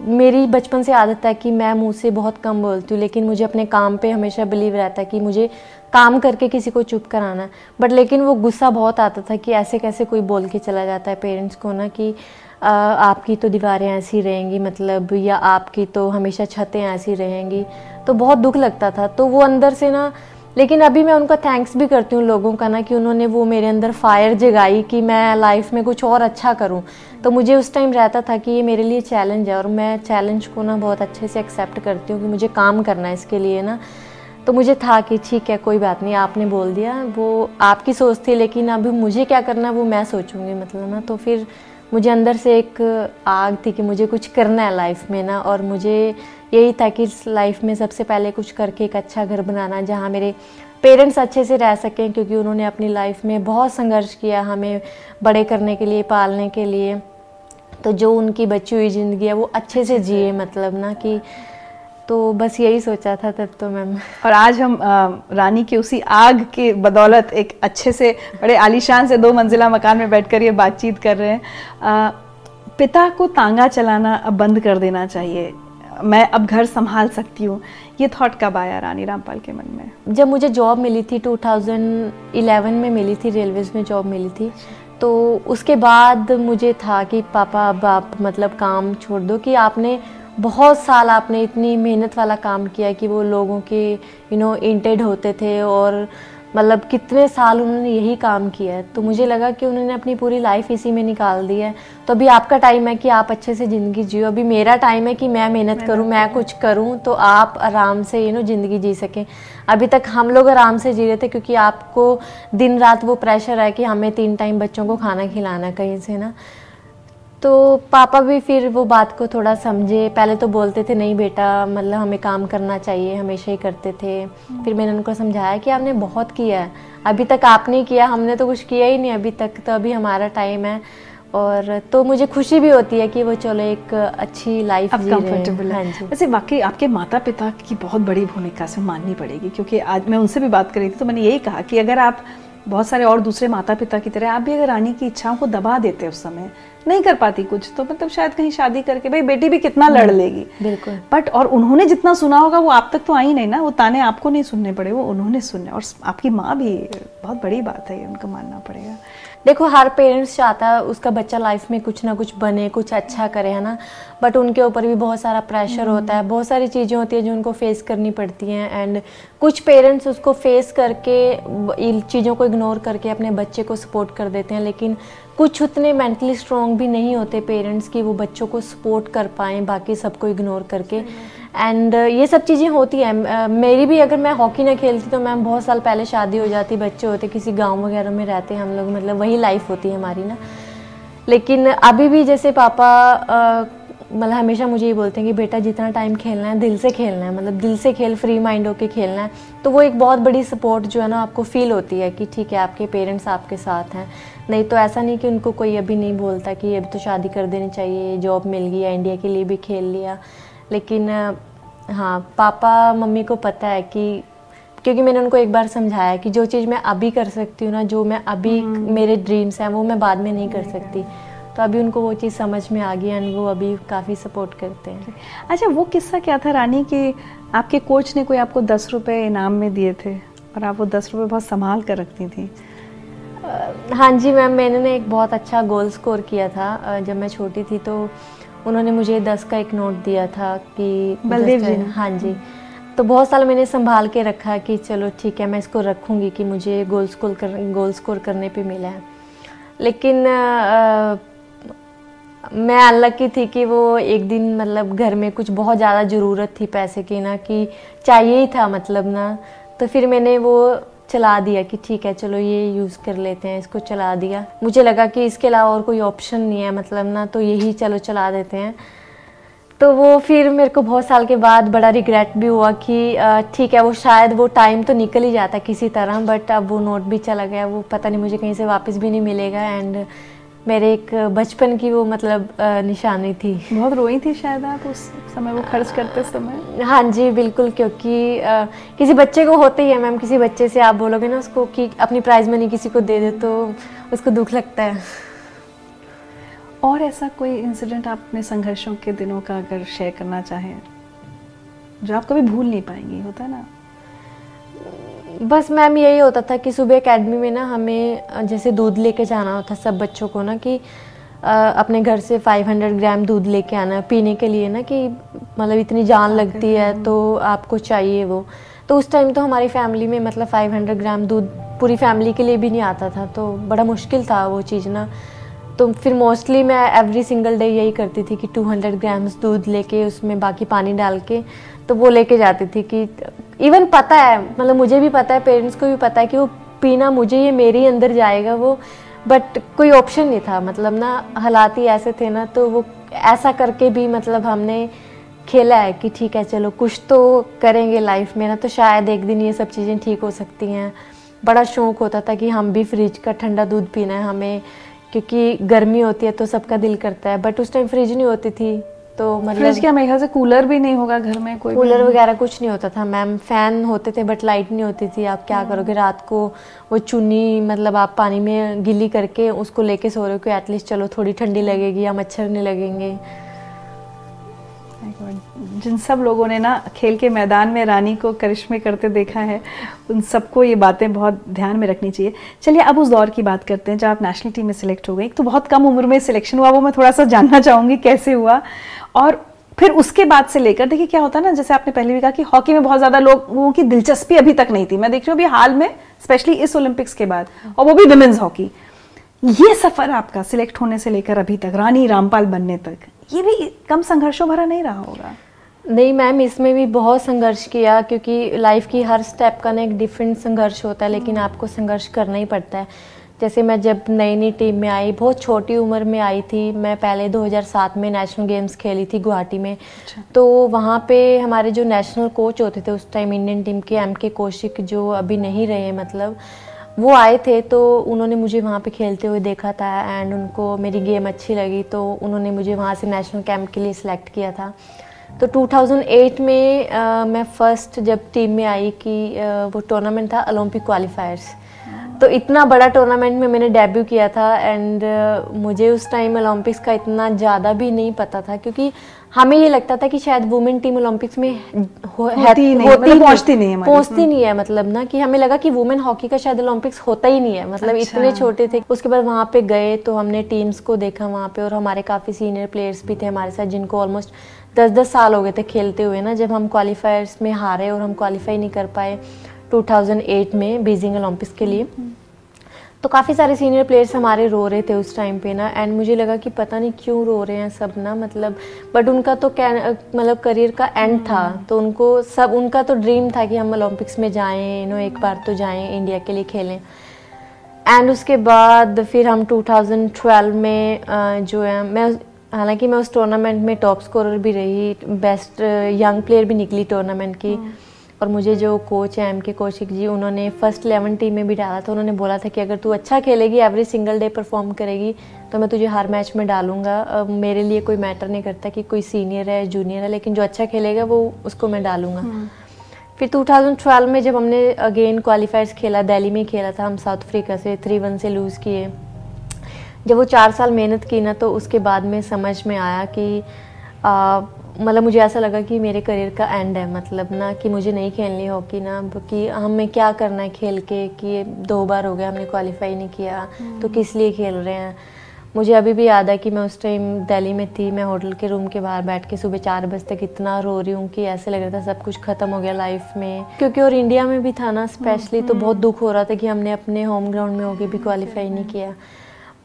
मेरी बचपन से आदत है कि मैं मुँह से बहुत कम बोलती हूँ लेकिन मुझे अपने काम पे हमेशा बिलीव रहता है कि मुझे काम करके किसी को चुप कराना बट लेकिन वो गुस्सा बहुत आता था कि ऐसे कैसे कोई बोल के चला जाता है पेरेंट्स को ना कि आ, आपकी तो दीवारें ऐसी रहेंगी मतलब या आपकी तो हमेशा छतें ऐसी रहेंगी। तो बहुत दुख लगता था। तो वो अंदर से ना लेकिन अभी मैं उनका थैंक्स भी करती हूँ लोगों का ना कि उन्होंने वो मेरे अंदर फायर जगाई कि मैं लाइफ में कुछ और अच्छा करूँ। तो मुझे उस टाइम रहता था कि ये मेरे लिए चैलेंज है और मैं चैलेंज को ना बहुत अच्छे से एक्सेप्ट करती हूँ कि मुझे काम करना है इसके लिए ना। तो मुझे था कि ठीक है, कोई बात नहीं, आपने बोल दिया, वो आपकी सोच थी लेकिन अभी मुझे क्या करना है वो मैं सोचूँगी मतलब ना। तो फिर मुझे अंदर से एक आग थी कि मुझे कुछ करना है लाइफ में ना और मुझे यही था कि लाइफ में सबसे पहले कुछ करके एक अच्छा घर बनाना, जहाँ मेरे पेरेंट्स अच्छे से रह सकें, क्योंकि उन्होंने अपनी लाइफ में बहुत संघर्ष किया हमें बड़े करने के लिए, पालने के लिए। तो जो उनकी बची हुई ज़िंदगी है, वो अच्छे से जिए मतलब ना कि तो बस यही सोचा था तब तो मैम। और आज हम रानी की उसी आग के बदौलत एक अच्छे से, बड़े आलीशान से दो मंजिला मकान में बैठकर ये बातचीत कर रहे हैं। पिता को तांगा चलाना अब बंद कर देना चाहिए। मैं अब घर संभाल सकती हूँ। ये थॉट कब आया रानी रामपाल के मन में? जब मुझे जॉब मिली थी 2011 में मिली थी रेलवेज में जॉब मिली थी तो उसके बाद मुझे था कि, पापा, अब आप मतलब काम छोड़ दो कि आपने बहुत साल आपने इतनी मेहनत वाला काम किया कि वो लोगों के यू नो इंटेड होते थे और मतलब कितने साल उन्होंने यही काम किया है? तो मुझे लगा कि उन्होंने अपनी पूरी लाइफ इसी में निकाल दी है। तो अभी आपका टाइम है कि आप अच्छे से ज़िंदगी जियो। अभी मेरा टाइम है कि मैं मेहनत करूँ मैं कुछ करूँ तो आप आराम से यू नो ज़िंदगी जी सकें। अभी तक हम लोग आराम से जी रहे थे क्योंकि आपको दिन रात वो प्रेशर है कि हमें तीन टाइम बच्चों को खाना खिलाना कहीं से ना? तो पापा भी फिर वो बात को थोड़ा समझे। पहले तो बोलते थे नहीं बेटा मतलब हमें काम करना चाहिए हमेशा ही करते थे। फिर मैंने उनको समझाया कि आपने बहुत किया है। अभी तक आपने किया हमने तो कुछ किया ही नहीं अभी तक तो अभी हमारा टाइम है। और तो मुझे खुशी भी होती है कि वो चलो एक अच्छी लाइफ जी कंफर्टेबल है। हाँ। वैसे वाकई आपके माता पिता की बहुत बड़ी भूमिका से माननी पड़ेगी क्योंकि आज मैं उनसे भी बात कर रही थी तो मैंने यही कहा कि अगर आप बहुत सारे और दूसरे माता पिता की तरह आप भी अगर रानी की इच्छाओं को दबा देते उस समय नहीं कर पाती कुछ तो मतलब शायद कहीं शादी करके भाई बेटी भी कितना लड़ हम्म, लेगी। बिल्कुल। बट और उन्होंने जितना सुना होगा वो आप तक तो आई नहीं ना वो ताने आपको नहीं सुनने पड़े वो उन्होंने सुनने और आपकी माँ भी बहुत बड़ी बात है ये उनको मानना पड़ेगा। देखो हर पेरेंट्स चाहता है उसका बच्चा लाइफ में कुछ ना कुछ बने कुछ अच्छा करे है ना? बट उनके ऊपर भी बहुत सारा प्रेशर होता है। बहुत सारी चीज़ें होती है जो उनको फेस करनी पड़ती हैं। एंड कुछ पेरेंट्स उसको फेस करके इन चीज़ों को इग्नोर करके अपने बच्चे को सपोर्ट कर देते हैं। लेकिन कुछ उतने मेंटली स्ट्रॉन्ग भी नहीं होते पेरेंट्स कि वो बच्चों को सपोर्ट कर पाएँ बाकी सबको इग्नोर करके। एंड uh, ये सब चीज़ें होती हैं। Uh, मेरी भी अगर मैं हॉकी ना खेलती तो मैम बहुत साल पहले शादी हो जाती बच्चे होते किसी गाँव वगैरह में रहते हम लोग मतलब वही लाइफ होती है हमारी ना। लेकिन अभी भी जैसे पापा uh, मतलब हमेशा मुझे ये बोलते हैं कि बेटा जितना टाइम खेलना है दिल से खेलना है मतलब दिल से खेल फ्री माइंड होके खेलना है। तो वो एक बहुत बड़ी सपोर्ट जो है ना आपको फील होती है कि ठीक है आपके पेरेंट्स आपके साथ हैं। नहीं तो ऐसा नहीं कि उनको कोई अभी नहीं बोलता कि अभी तो शादी कर देनी चाहिए जॉब मिल गई इंडिया के लिए भी खेल लिया। लेकिन हाँ पापा मम्मी को पता है कि क्योंकि मैंने उनको एक बार समझाया कि जो चीज़ मैं अभी कर सकती हूँ ना जो मैं अभी हम्म। मेरे ड्रीम्स हैं वो मैं बाद में नहीं कर सकती। तो अभी उनको वो चीज़ समझ में आ गई एंड वो अभी काफ़ी सपोर्ट करते हैं। अच्छा वो किस्सा क्या था रानी कि आपके कोच ने कोई आपको दस रुपये इनाम में दिए थे और आप वो दस रुपये बहुत संभाल कर रखती थी? हाँ जी मैम मैंने एक बहुत अच्छा गोल स्कोर किया था। जब मैं छोटी थी तो उन्होंने मुझे दस का एक नोट दिया था कि बलदेव जी हाँ जी। तो बहुत साल मैंने संभाल के रखा कि चलो ठीक है मैं इसको रखूँगी कि मुझे गोल स्कोर कर गोल स्कोर करने पे मिला है। लेकिन आ, मैं अनलकी थी कि वो एक दिन मतलब घर में कुछ बहुत ज़्यादा ज़रूरत थी पैसे की ना कि चाहिए ही था मतलब ना। तो फिर मैंने वो चला दिया कि ठीक है, चलो ये यूज़ कर लेते हैं, इसको चला दिया। मुझे लगा कि इसके अलावा और कोई ऑप्शन नहीं है मतलब ना तो यही चलो चला देते हैं। तो वो फिर मेरे को बहुत साल के बाद बड़ा रिग्रेट भी हुआ कि ठीक है, वो शायद वो टाइम तो निकल ही जाता किसी तरह बट अब वो नोट भी चला गया, वो पता नहीं मुझे कहीं से वापस भी नहीं मिलेगा एंड मेरे एक बचपन की वो मतलब निशानी थी। बहुत रोई थी शायद आप उस समय वो खर्च करते समय? हाँ जी बिल्कुल क्योंकि आ, किसी बच्चे को होते ही है मैम किसी बच्चे से आप बोलोगे ना उसको कि अपनी प्राइज मनी किसी को दे दे तो उसको दुख लगता है। और ऐसा कोई इंसिडेंट आप अपने संघर्षों के दिनों का अगर शेयर करना चाहें जो आप कभी भूल नहीं पाएँगी होता है ना? बस मैम यही होता था कि सुबह एकेडमी में ना हमें जैसे दूध लेके जाना होता सब बच्चों को ना कि अपने घर से 500 ग्राम दूध लेके आना पीने के लिए ना कि मतलब इतनी जान लगती है तो आपको चाहिए वो। तो उस टाइम तो हमारी फैमिली में मतलब 500 ग्राम दूध पूरी फैमिली के लिए भी नहीं आता था तो बड़ा मुश्किल था वो चीज़ ना। तो फिर मोस्टली मैं एवरी सिंगल डे यही करती थी कि 200 ग्राम्स दूध लेके उसमें बाकी पानी डाल के तो वो लेके जाती थी कि इवन पता है मतलब मुझे भी पता है पेरेंट्स को भी पता है कि वो पीना मुझे ये मेरे ही अंदर जाएगा वो। बट कोई ऑप्शन नहीं था मतलब ना हालात ही ऐसे थे ना तो वो ऐसा करके भी मतलब हमने खेला है कि ठीक है, चलो कुछ तो करेंगे लाइफ में ना तो शायद एक दिन ये सब चीज़ें ठीक हो सकती हैं। बड़ा शौक होता था कि हम भी फ्रिज का ठंडा दूध पीना है हमें, क्योंकि गर्मी होती है तो सबका दिल करता है। बट उस टाइम फ्रिज नहीं होती थी। तो मतलब फ्रिज क्या मेरे ख्याल से कूलर भी नहीं होगा घर में कोई कूलर वगैरह कुछ नहीं होता था। मैम फ़ैन होते थे बट लाइट नहीं होती थी। आप क्या करोगे? हम्म। रात को वो चुनी मतलब आप पानी में गिली करके उसको लेके सो रहे हो कि एटलीस्ट चलो थोड़ी ठंडी लगेगी या मच्छर नहीं लगेंगे। जिन सब लोगों ने ना खेल के मैदान में रानी को करिश्मे करते देखा है उन सबको ये बातें बहुत ध्यान में रखनी चाहिए। चलिए अब उस दौर की बात करते हैं जब आप नेशनल टीम में सिलेक्ट हो गई तो बहुत कम उम्र में सिलेक्शन हुआ वो मैं थोड़ा सा जानना चाहूँगी कैसे हुआ। और फिर उसके बाद से लेकर, देखिए क्या होता है ना, जैसे आपने पहले भी कहा कि हॉकी में बहुत ज़्यादा लोगों की दिलचस्पी अभी तक नहीं थी। मैं देख रही हूँ अभी हाल में स्पेशली इस ओलंपिक्स के बाद, और वो भी विमेंस हॉकी ये सफ़र आपका सिलेक्ट होने से लेकर अभी तक, रानी रामपाल बनने तक, ये भी कम संघर्षों भरा नहीं रहा होगा? नहीं मैम, इसमें भी बहुत संघर्ष किया, क्योंकि लाइफ की हर स्टेप का ना एक डिफरेंट संघर्ष होता है, लेकिन आपको संघर्ष करना ही पड़ता है। जैसे मैं जब नई नई टीम में आई बहुत छोटी उम्र में आई थी मैं पहले 2007 में नेशनल गेम्स खेली थी गुवाहाटी में। अच्छा। तो वहाँ पे हमारे जो नेशनल कोच होते थे उस टाइम इंडियन टीम के एम के कौशिक जो अभी नहीं रहे मतलब वो आए थे तो उन्होंने मुझे वहाँ पे खेलते हुए देखा था एंड उनको मेरी गेम अच्छी लगी तो उन्होंने मुझे वहाँ से नेशनल कैंप के लिए सिलेक्ट किया था। तो 2008 में आ, मैं फ़र्स्ट जब टीम में आई कि आ, वो टूर्नामेंट था ओलंपिक क्वालिफायर्स तो इतना बड़ा टूर्नामेंट में मैंने डेब्यू किया था एंड uh, मुझे उस टाइम ओलंपिक्स का इतना ज़्यादा भी नहीं पता था क्योंकि हमें ये लगता था कि शायद वुमेन टीम ओलंपिक्स में हो, होती नहीं होती मतलब पहुँचती नहीं है पहुँचती नहीं है मतलब ना कि हमें लगा कि वुमेन हॉकी का शायद ओलंपिक्स होता ही नहीं है मतलब अच्छा। इतने छोटे थे। उसके बाद वहाँ पे गए तो हमने टीम्स को देखा वहाँ पे और हमारे काफ़ी सीनियर प्लेयर्स भी थे हमारे साथ जिनको ऑलमोस्ट दस दस साल हो गए थे खेलते हुए ना जब हम क्वालिफायर्स में हारे और हम क्वालिफाई नहीं कर पाए। 2008 में बीजिंग ओलंपिक्स के लिए। तो काफ़ी सारे सीनियर प्लेयर्स हमारे रो रहे थे उस टाइम पे ना एंड मुझे लगा कि पता नहीं क्यों रो रहे हैं सब ना मतलब बट उनका तो मतलब करियर का एंड था। तो उनको सब उनका तो ड्रीम था कि हम ओलंपिक्स में जाएँ यू नो एक बार तो जाएँ इंडिया के लिए खेलें। एंड उसके बाद फिर हम 2012 में जो है मैं हालाँकि मैं उस टूर्नामेंट में टॉप स्कोरर भी रही बेस्ट यंग प्लेयर भी निकली टूर्नामेंट की। hmm. और मुझे जो कोच है एम के कौशिक जी उन्होंने फ़र्स्ट इलेवन टीम में भी डाला था। उन्होंने बोला था कि अगर तू अच्छा खेलेगी एवरी सिंगल डे परफॉर्म करेगी तो मैं तुझे हर मैच में डालूँगा। मेरे लिए कोई मैटर नहीं करता कि कोई सीनियर है जूनियर है लेकिन जो अच्छा खेलेगा वो उसको मैं डालूँगा। हम्म। फिर 2012 में जब हमने अगेन क्वालिफायर्स खेला दिल्ली में खेला था हम साउथ अफ्रीका से थ्री वन से लूज़ किए। जब वो चार साल मेहनत की ना तो उसके बाद में समझ में आया कि आ, मतलब मुझे ऐसा लगा कि मेरे करियर का एंड है मतलब ना कि मुझे नहीं खेलनी हॉकी ना कि हमें क्या करना है खेल के कि दो बार हो गया हमने क्वालिफाई नहीं किया तो हम्म। किस लिए खेल रहे हैं? मुझे अभी भी याद है कि मैं उस टाइम दिल्ली में थी मैं होटल के रूम के बाहर बैठ के सुबह चार बजे तक इतना रो रही हूँ कि ऐसे लग रहा था सब कुछ ख़त्म हो गया लाइफ में। क्योंकि और इंडिया में भी था ना स्पेशली तो हम्म, बहुत दुख हो रहा था कि हमने अपने होम ग्राउंड में होके भी क्वालिफाई नहीं किया।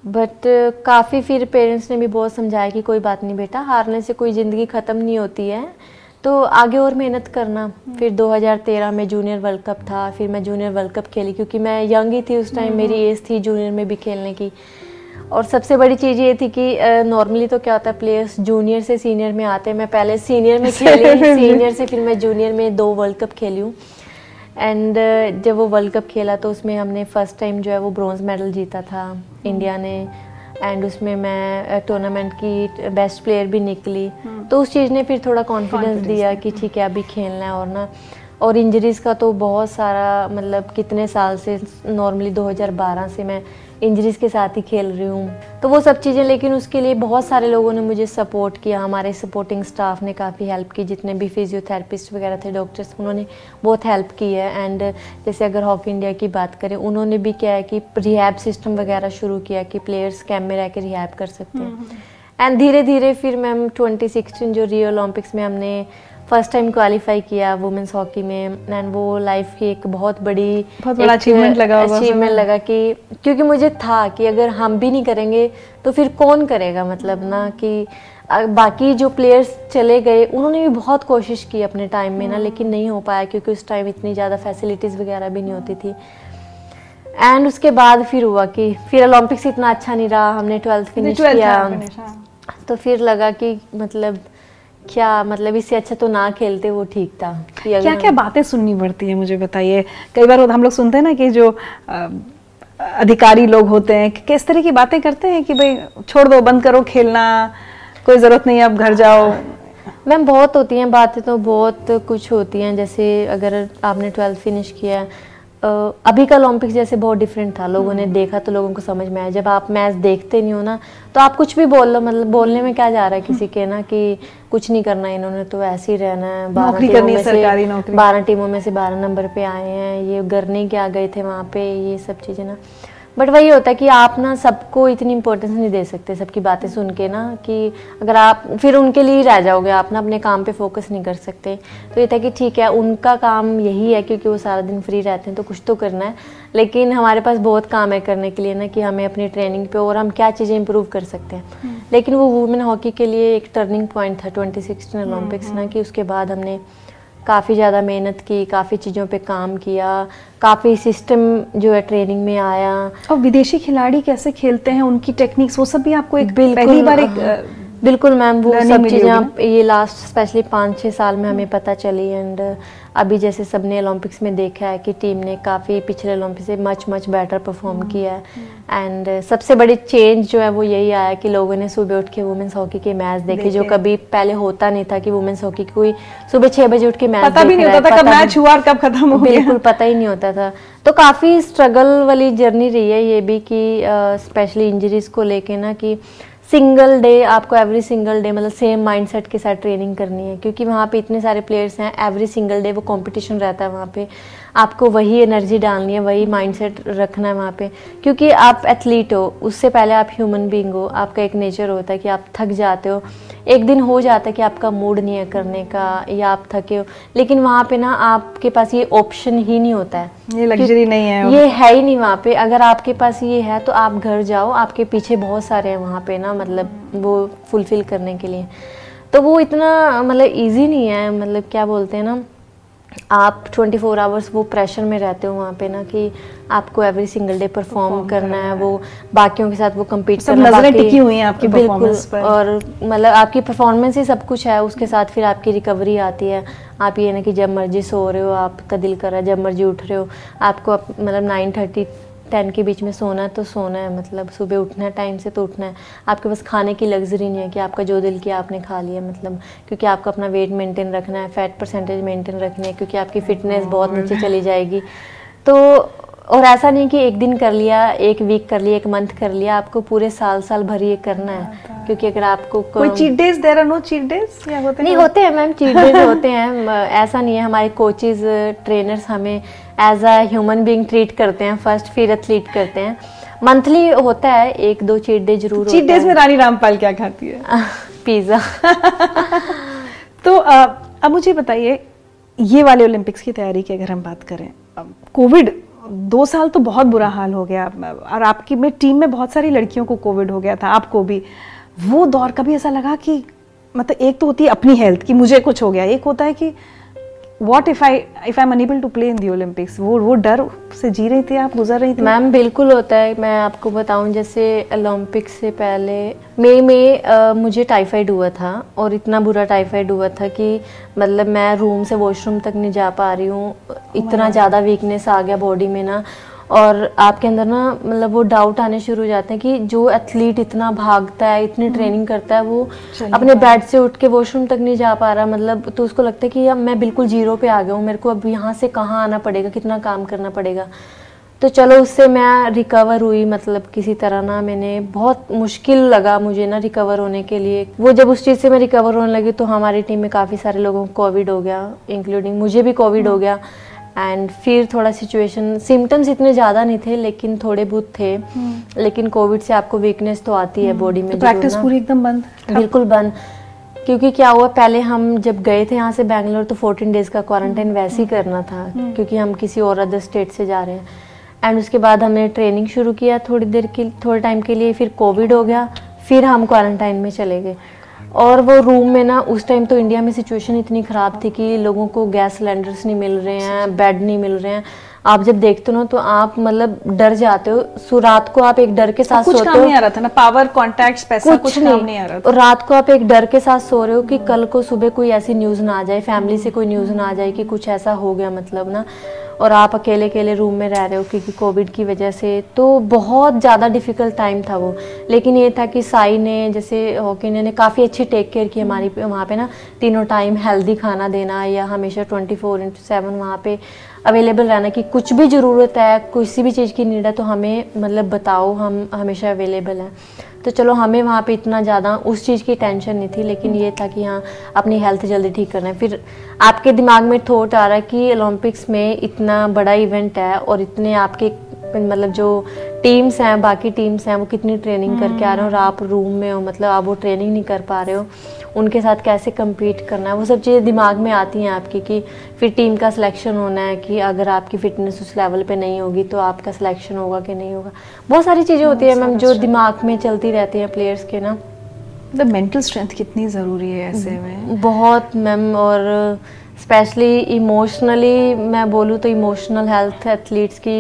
बट uh, काफ़ी फिर पेरेंट्स ने भी बहुत समझाया कि कोई बात नहीं बेटा हारने से कोई ज़िंदगी ख़त्म नहीं होती है। तो आगे और मेहनत करना। फिर 2013 में जूनियर वर्ल्ड कप था फिर मैं जूनियर वर्ल्ड कप खेली क्योंकि मैं यंग ही थी उस टाइम मेरी एज हम्म। थी जूनियर में भी खेलने की। और सबसे बड़ी चीज़ ये थी कि नॉर्मली तो क्या होता है प्लेयर्स जूनियर से सीनियर में आते हैं। मैं पहले सीनियर में <laughs> खेली सीनियर से फिर मैं जूनियर में दो वर्ल्ड कप खेली हूँ। एंड uh, जब वो वर्ल्ड कप खेला तो उसमें हमने फ़र्स्ट टाइम जो है वो ब्रॉन्ज मेडल जीता था इंडिया ने। एंड उसमें मैं टूर्नामेंट की बेस्ट प्लेयर भी निकली। तो उस चीज़ ने फिर थोड़ा कॉन्फिडेंस दिया कि ठीक है अभी खेलना है और ना। और इंजरीज़ का तो बहुत सारा मतलब कितने साल से नॉर्मली 2012 से मैं इंजरीज़ के साथ ही खेल रही हूँ। तो वो सब चीज़ें लेकिन उसके लिए बहुत सारे लोगों ने मुझे सपोर्ट किया। हमारे सपोर्टिंग स्टाफ ने काफ़ी हेल्प की जितने भी फिजियोथेरेपिस्ट वगैरह थे डॉक्टर्स उन्होंने बहुत हेल्प की है। एंड जैसे अगर हॉकी इंडिया की बात करें उन्होंने भी क्या है कि रिहैब सिस्टम वगैरह शुरू किया कि प्लेयर्स कैम्प में रह के रिहैब कर सकते हैं। एंड धीरे धीरे फिर मैम 2016 जो रियो ओलंपिक्स में हमने फ़र्स्ट टाइम क्वालिफाई किया वुमेंस हॉकी में एंड वो लाइफ की एक बहुत बड़ी बहुत बड़ा achievement लगा अचीवमेंट लगा कि क्योंकि मुझे था कि अगर हम भी नहीं करेंगे तो फिर कौन करेगा मतलब ना कि बाकी जो प्लेयर्स चले गए उन्होंने भी बहुत कोशिश की अपने टाइम में ना लेकिन नहीं हो पाया क्योंकि उस टाइम इतनी ज़्यादा फैसिलिटीज़ वगैरह भी नहीं होती थी। एंड उसके बाद फिर हुआ कि फिर ओलंपिक्स इतना अच्छा नहीं रहा हमने ट्वेल्थ फिनिश किया। हाँ। तो फिर लगा कि मतलब क्या मतलब इससे अच्छा तो ना खेलते वो ठीक था क्या क्या बातें सुननी पड़ती है मुझे बताइए। कई बार हम लोग सुनते हैं ना कि जो अ, अधिकारी लोग होते हैं कि किस तरह की बातें करते हैं कि भाई छोड़ दो बंद करो खेलना कोई ज़रूरत नहीं है अब घर जाओ। मैम बहुत होती हैं बातें तो बहुत कुछ होती हैं। जैसे अगर आपने ट्वेल्थ फिनिश किया है अभी का ओलंपिक्स जैसे बहुत डिफरेंट था। लोगों ने देखा तो लोगों को समझ में आया। जब आप मैच देखते नहीं हो ना तो आप कुछ भी बोल लो मतलब बोलने में क्या जा रहा है किसी के ना कि कुछ नहीं करना इन्होंने तो ऐसे ही रहना है। बारह टीमों करनी है, में से- सरकारी नौकरी। बारह टीमों में से बारह नंबर पे आए हैं। ये गरने आ गए थे वहाँ पे ये सब चीज़ें ना। बट वही होता है कि आप ना सबको इतनी इंपॉर्टेंस नहीं दे सकते सबकी बातें सुन के ना कि अगर आप फिर उनके लिए ही रह जाओगे आप ना अपने काम पे फोकस नहीं कर सकते। तो ये था कि ठीक है उनका काम यही है क्योंकि वो सारा दिन फ्री रहते हैं तो कुछ तो करना है। लेकिन हमारे पास बहुत काम है करने के लिए ना कि हमें अपनी ट्रेनिंग पे और हम क्या चीज़ें इंप्रूव कर सकते हैं। लेकिन वो वुमेन हॉकी के लिए एक टर्निंग पॉइंट था ट्वेंटी सिक्सटीन ओलम्पिक्स ना कि उसके बाद हमने काफ़ी ज़्यादा मेहनत की काफ़ी चीज़ों पे काम किया काफ़ी सिस्टम जो है ट्रेनिंग में आया और विदेशी खिलाड़ी कैसे खेलते हैं उनकी टेक्निक्स वो सब भी आपको एक बिल्कुल, पहली बार एक हाँ। बिल्कुल मैम वो सब चीज़ें आप ये लास्ट स्पेशली पाँच छः साल में हमें पता चली एंड अभी जैसे सबने ओलंपिक्स में देखा है कि टीम ने काफ़ी पिछले ओलंपिक्स से मच मच बेटर परफॉर्म किया है। एंड सबसे बड़ी चेंज जो है वो यही आया कि लोगों ने सुबह उठ के वुमेंस हॉकी के मैच देखे जो कभी पहले होता नहीं था कि वुमेन्स हॉकी कोई सुबह छः बजे उठ के मैच पता भी नहीं होता था कब मैच हुआ और कब खत्म हो गया। बिल्कुल पता ही नहीं होता था। तो काफ़ी स्ट्रगल वाली जर्नी रही है ये भी कि स्पेशली इंजरीज को लेके ना कि सिंगल डे, आपको एवरी सिंगल डे मतलब सेम माइंडसेट के साथ ट्रेनिंग करनी है, क्योंकि वहाँ पे इतने सारे प्लेयर्स हैं एवरी सिंगल डे वो कंपटीशन रहता है वहाँ पे। आपको वही एनर्जी डालनी है वही माइंडसेट रखना है वहाँ पे। क्योंकि आप एथलीट हो उससे पहले आप ह्यूमन बींग हो आपका एक नेचर होता है कि आप थक जाते हो। एक दिन हो जाता है कि आपका मूड नहीं है करने का या आप थके हो। लेकिन वहाँ पे ना आपके पास ये ऑप्शन ही नहीं होता है। ये luxury नहीं है ये है ही नहीं वहाँ पे। अगर आपके पास ये है तो आप घर जाओ। आपके पीछे बहुत सारे हैं वहाँ पे ना मतलब वो फुलफिल करने के लिए। तो वो इतना मतलब इजी नहीं है मतलब क्या बोलते हैं ना आप 24 फोर आवर्स वो प्रेशर में रहते हो वहाँ पे ना कि आपको एवरी सिंगल डे परफॉर्म करना है वो बाकियों के साथ वो कम्पीट सब करना नज़रें टिकी हुई हैं आपकी बिल्कुल, पर। और मतलब आपकी परफॉर्मेंस ही सब कुछ है उसके साथ फिर आपकी रिकवरी आती है आप ये ना कि जब मर्ज़ी सो रहे हो आपका दिल कर रहा है जब मर्ज़ी उठ रहे हो आपको मतलब नाइन थर्टी टेन के बीच में सोना है तो सोना है मतलब सुबह उठना है टाइम से तो उठना है। आपके पास खाने की लग्जरी नहीं है कि आपका जो दिल किया आपने खा लिया मतलब क्योंकि आपको अपना वेट मेंटेन रखना है फैट परसेंटेज मेंटेन रखनी है क्योंकि आपकी फिटनेस बहुत नीचे चली जाएगी। तो और ऐसा नहीं कि एक दिन कर लिया एक वीक कर लिया एक मंथ कर लिया आपको पूरे साल साल भर ये करना है। क्योंकि अगर आपको कोई cheat days there are no cheat days होते नहीं होते हैं मैम चीट डेज़ <laughs> होते हैं। ऐसा नहीं है हमारे कोचेज ट्रेनर्स हमें as a human being treat करते हैं फ़र्स्ट फिर एथलीट करते हैं। मंथली होता है एक दो चीट डे ज़रूर चीट डेज़ में रानी रामपाल क्या खाती है? <laughs> पिज्जा <laughs> तो अब मुझे बताइए ये वाले ओलंपिक्स की तैयारी की अगर हम बात करें कोविड दो साल तो बहुत बुरा हाल हो गया। और आपकी, में टीम में बहुत सारी लड़कियों को कोविड हो गया था, आपको भी। वो दौर कभी ऐसा लगा कि मतलब एक तो होती है अपनी हेल्थ कि मुझे कुछ हो गया। एक होता है कि what if I if I am unable to play in the Olympics वो वो डर से जी रही थी आप गुजर रही थी? मैम बिल्कुल होता है। मैं आपको बताऊँ जैसे ओलंपिक्स से पहले मई में आ, मुझे टाइफाइड हुआ था और इतना बुरा टाइफाइड हुआ था कि मतलब मैं रूम से वॉशरूम तक नहीं जा पा रही हूँ। इतना ज़्यादा वीकनेस आ गया बॉडी में ना। और आपके अंदर ना मतलब वो डाउट आने शुरू हो जाते हैं कि जो एथलीट इतना भागता है इतनी ट्रेनिंग करता है वो अपने बेड से उठ के वॉशरूम तक नहीं जा पा रहा। मतलब तो उसको लगता है कि अब मैं बिल्कुल ज़ीरो पे आ गया हूँ। मेरे को अब यहाँ से कहाँ आना पड़ेगा कितना काम करना पड़ेगा। तो चलो उससे मैं रिकवर हुई। मतलब किसी तरह ना मैंने बहुत मुश्किल लगा मुझे ना रिकवर होने के लिए। वो जब उस चीज़ से मैं रिकवर होने लगी तो हमारी टीम में काफ़ी सारे लोगों को कोविड हो गया इंक्लूडिंग मुझे भी कोविड हो गया। एंड फिर थोड़ा सिचुएशन सिम्टम्स इतने ज़्यादा नहीं थे लेकिन थोड़े बहुत थे। लेकिन कोविड से आपको वीकनेस तो आती है बॉडी में तो प्रैक्टिस पूरी एकदम बंद? बिल्कुल बंद। क्योंकि क्या हुआ पहले हम जब गए थे यहाँ से बैंगलोर तो 14 डेज़ का क्वारंटाइन वैसे ही करना था क्योंकि हम किसी और अदर स्टेट से जा रहे हैं। एंड उसके बाद हमने ट्रेनिंग शुरू किया थोड़ी देर के थोड़े टाइम के लिए फिर कोविड हो गया फिर हम क्वारंटाइन में चले गए। और वो रूम में ना, उस टाइम तो इंडिया में सिचुएशन इतनी ख़राब थी कि लोगों को गैस सिलेंडर्स नहीं मिल रहे हैं बेड नहीं मिल रहे हैं। आप जब देखते हो ना तो आप मतलब डर जाते हो। सो रात को आप एक डर के साथ कुछ सोते काम हो। नहीं आ रहा था ना पावर कॉन्टैक्ट पैसा कुछ काम नहीं। आ रहा था। रात को आप एक डर के साथ सो रहे हो कि कल को सुबह कोई ऐसी न्यूज़ ना आ जाए फैमिली से कोई न्यूज़ ना आ जाए कि कुछ ऐसा हो गया मतलब ना। और आप अकेले अकेले रूम में रह रहे हो क्योंकि कोविड की वजह से तो बहुत ज़्यादा डिफ़िकल्ट टाइम था वो। लेकिन ये था कि साई ने जैसे हॉकिन ने काफ़ी अच्छी टेक केयर की हमारी वहाँ पे ना। तीनों टाइम हेल्दी खाना देना या हमेशा ट्वेंटी फोर इंटू सेवन वहाँ पे अवेलेबल रहना कि कुछ भी ज़रूरत है, किसी भी चीज़ की नीड है तो हमें मतलब बताओ, हम हमेशा अवेलेबल हैं। तो चलो, हमें वहाँ पे इतना ज़्यादा उस चीज़ की टेंशन नहीं थी, लेकिन ये था कि हाँ अपनी हेल्थ जल्दी ठीक करना है। फिर आपके दिमाग में थॉट आ रहा है कि ओलंपिक्स में इतना बड़ा इवेंट है और इतने आपके मतलब जो टीम्स हैं बाकी टीम्स हैं वो कितनी ट्रेनिंग करके आ रहे हो और आप रूम में हो मतलब आप वो ट्रेनिंग नहीं कर पा रहे हो उनके साथ कैसे कम्पीट करना है? वो सब चीज़ें दिमाग में आती हैं आपकी कि फिर टीम का सिलेक्शन होना है कि अगर आपकी फिटनेस उस लेवल पे नहीं होगी तो आपका सिलेक्शन होगा कि नहीं होगा? बहुत सारी चीज़ें होती है मैम जो दिमाग में चलती रहती हैं प्लेयर्स के ना। मतलब मेंटल स्ट्रेंथ कितनी ज़रूरी है ऐसे में? बहुत मैम और स्पेशली इमोशनली मैं बोलूँ तो इमोशनल हेल्थ एथलीट्स की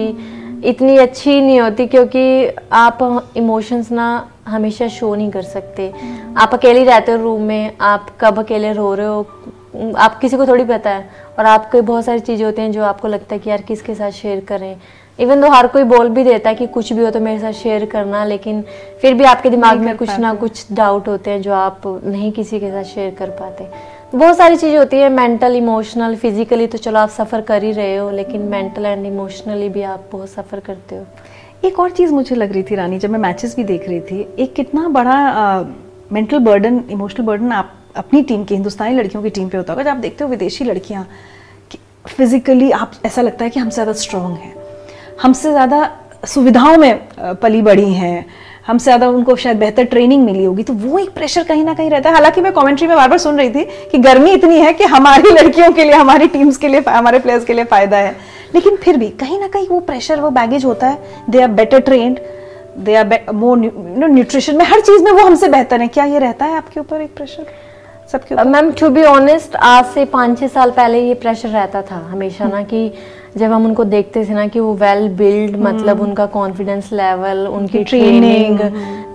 इतनी अच्छी नहीं होती क्योंकि आप इमोशंस ना हमेशा शो नहीं कर सकते। आप अकेले रहते हो रूम में आप कब अकेले रो रहे हो आप किसी को थोड़ी पता है। और आपको बहुत सारी चीज़ें होती हैं जो आपको लगता है कि यार किसके साथ शेयर करें। इवन तो हर कोई बोल भी देता है कि कुछ भी हो तो मेरे साथ शेयर करना लेकिन फिर भी आपके दिमाग में कुछ ना कुछ डाउट होते हैं जो आप नहीं किसी के साथ शेयर कर पाते। बहुत सारी चीज़ें होती है मेंटल इमोशनल फिजिकली तो चलो आप सफ़र कर ही रहे हो लेकिन मेंटल एंड इमोशनली भी आप बहुत सफ़र करते हो। एक और चीज़ मुझे लग रही थी रानी जब मैं मैचेस भी देख रही थी एक कितना बड़ा मेंटल बर्डन इमोशनल बर्डन आप अपनी टीम की हिंदुस्तानी लड़कियों की टीम पे होता होगा जब आप देखते हो विदेशी लड़कियाँ फिजिकली आप ऐसा लगता है कि हमसे ज़्यादा स्ट्रांग हैं हमसे ज़्यादा सुविधाओं में पली बड़ी हैं हमसे ज़्यादा उनको शायद बेहतर ट्रेनिंग मिली होगी। तो वो एक प्रेशर कहीं ना कहीं रहता है। हालाँकि मैं कमेंट्री में बार बार सुन रही थी कि गर्मी इतनी है कि हमारी <laughs> लड़कियों के लिए, हमारी टीम्स के लिए, हमारे प्लेयर्स के लिए फ़ायदा है। लेकिन फिर भी कहीं ना कहीं वो प्रेशर वो बैगेज होता है। They are better trained they are more no nutrition में हर चीज़ में वो हमसे बेहतर है। क्या ये रहता है आपके ऊपर एक प्रेशर सबके मैम टू बी ऑनेस्ट आज से पाँच छः साल पहले ये प्रेशर रहता था हमेशा ना कि जब हम उनको देखते थे ना कि वो वेल बिल्ड मतलब उनका कॉन्फिडेंस लेवल उनकी ट्रेनिंग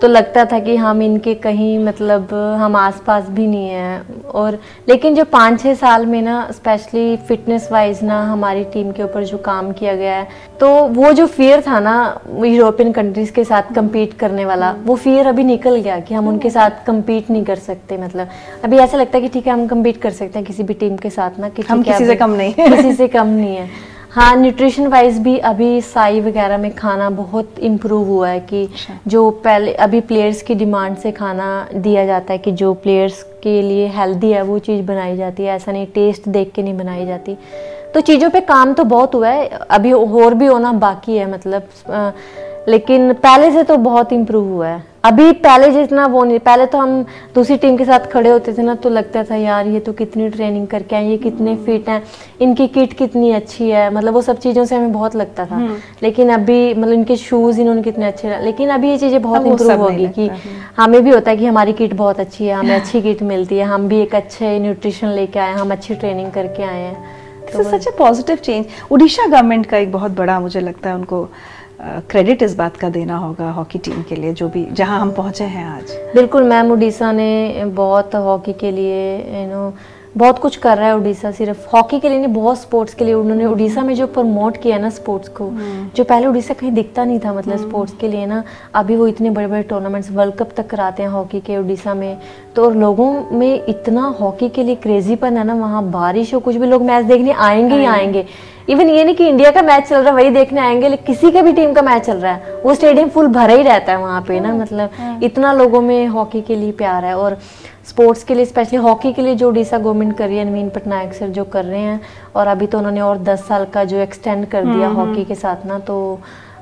तो लगता था कि हम इनके कहीं मतलब हम आसपास भी नहीं हैं। और लेकिन जो पाँच छः साल में ना स्पेशली फिटनेस वाइज ना हमारी टीम के ऊपर जो काम किया गया है तो वो जो फियर था ना यूरोपियन कंट्रीज़ के साथ कम्पीट करने वाला वो फियर अभी निकल गया कि हम उनके साथ कम्पीट नहीं कर सकते मतलब। अभी ऐसा लगता है कि ठीक है हम कम्पीट कर सकते हैं किसी भी टीम के साथ ना कि हम किसी से कम नहीं हैं। किसी से कम नहीं है। हाँ न्यूट्रिशन वाइज भी अभी साई वगैरह में खाना बहुत इम्प्रूव हुआ है कि अच्छा। जो पहले अभी प्लेयर्स की डिमांड से खाना दिया जाता है कि जो प्लेयर्स के लिए हेल्दी है वो चीज़ बनाई जाती है। ऐसा नहीं टेस्ट देख के नहीं बनाई जाती। तो चीज़ों पे काम तो बहुत हुआ है। अभी और भी होना बाकी है मतलब लेकिन पहले से तो बहुत इम्प्रूव हुआ है। अभी पहले जितना वो नहीं पहले तो हम दूसरी टीम के साथ खड़े होते थे ना तो लगता था यार ये तो कितनी ट्रेनिंग करके आए ये कितने फिट हैं इनकी किट कितनी अच्छी है। मतलब वो सब चीज़ों से हमें बहुत लगता था। लेकिन अभी मतलब इनके शूज़ इन्होंने कितने अच्छे लेकिन अभी ये चीज़ें बहुत इम्प्रूव होगी कि हमें भी होता है कि हमारी किट बहुत अच्छी है हमें <laughs> अच्छी किट मिलती है हम भी एक अच्छे न्यूट्रिशन लेके आए हम अच्छी ट्रेनिंग करके आए हैं। This is such a positive change Orissa government का एक बहुत बड़ा मुझे लगता है उनको क्रेडिट इस बात का देना होगा हॉकी टीम के लिए, जो भी, जहाँ हम पहुँचे हैं आज। बिल्कुल, मैम, उड़ीसा ने बहुत हॉकी के लिए यू नो बहुत कुछ कर रहा है उड़ीसा सिर्फ़। हॉकी के लिए नहीं बहुत स्पोर्ट्स के लिए उन्होंने उड़ीसा में जो प्रमोट किया ना स्पोर्ट्स को जो पहले उड़ीसा कहीं दिखता नहीं था मतलब स्पोर्ट्स के लिए ना अभी वो इतने बड़े बड़े टूर्नामेंट्स वर्ल्ड कप तक कराते हैं हॉकी के उड़ीसा में। तो लोगों में इतना हॉकी के लिए क्रेजीपन है ना वहाँ बारिश हो कुछ भी लोग मैच देखने आएँगे ही आएँगे। इवन ये नहीं कि इंडिया का मैच चल रहा है वही देखने आएँगे लेकिन किसी का भी टीम का मैच चल रहा है। वो स्टेडियम फुल भरा ही रहता है वहाँ पे ना मतलब इतना लोगों में हॉकी के लिए प्यार है। और स्पोर्ट्स के लिए स्पेशली हॉकी के लिए जो उड़ीसा गवर्नमेंट कर रही है नवीन पटनायक सर जो कर रहे हैं और अभी तो उन्होंने और दस साल का जो एक्सटेंड कर दिया हॉकी के साथ ना तो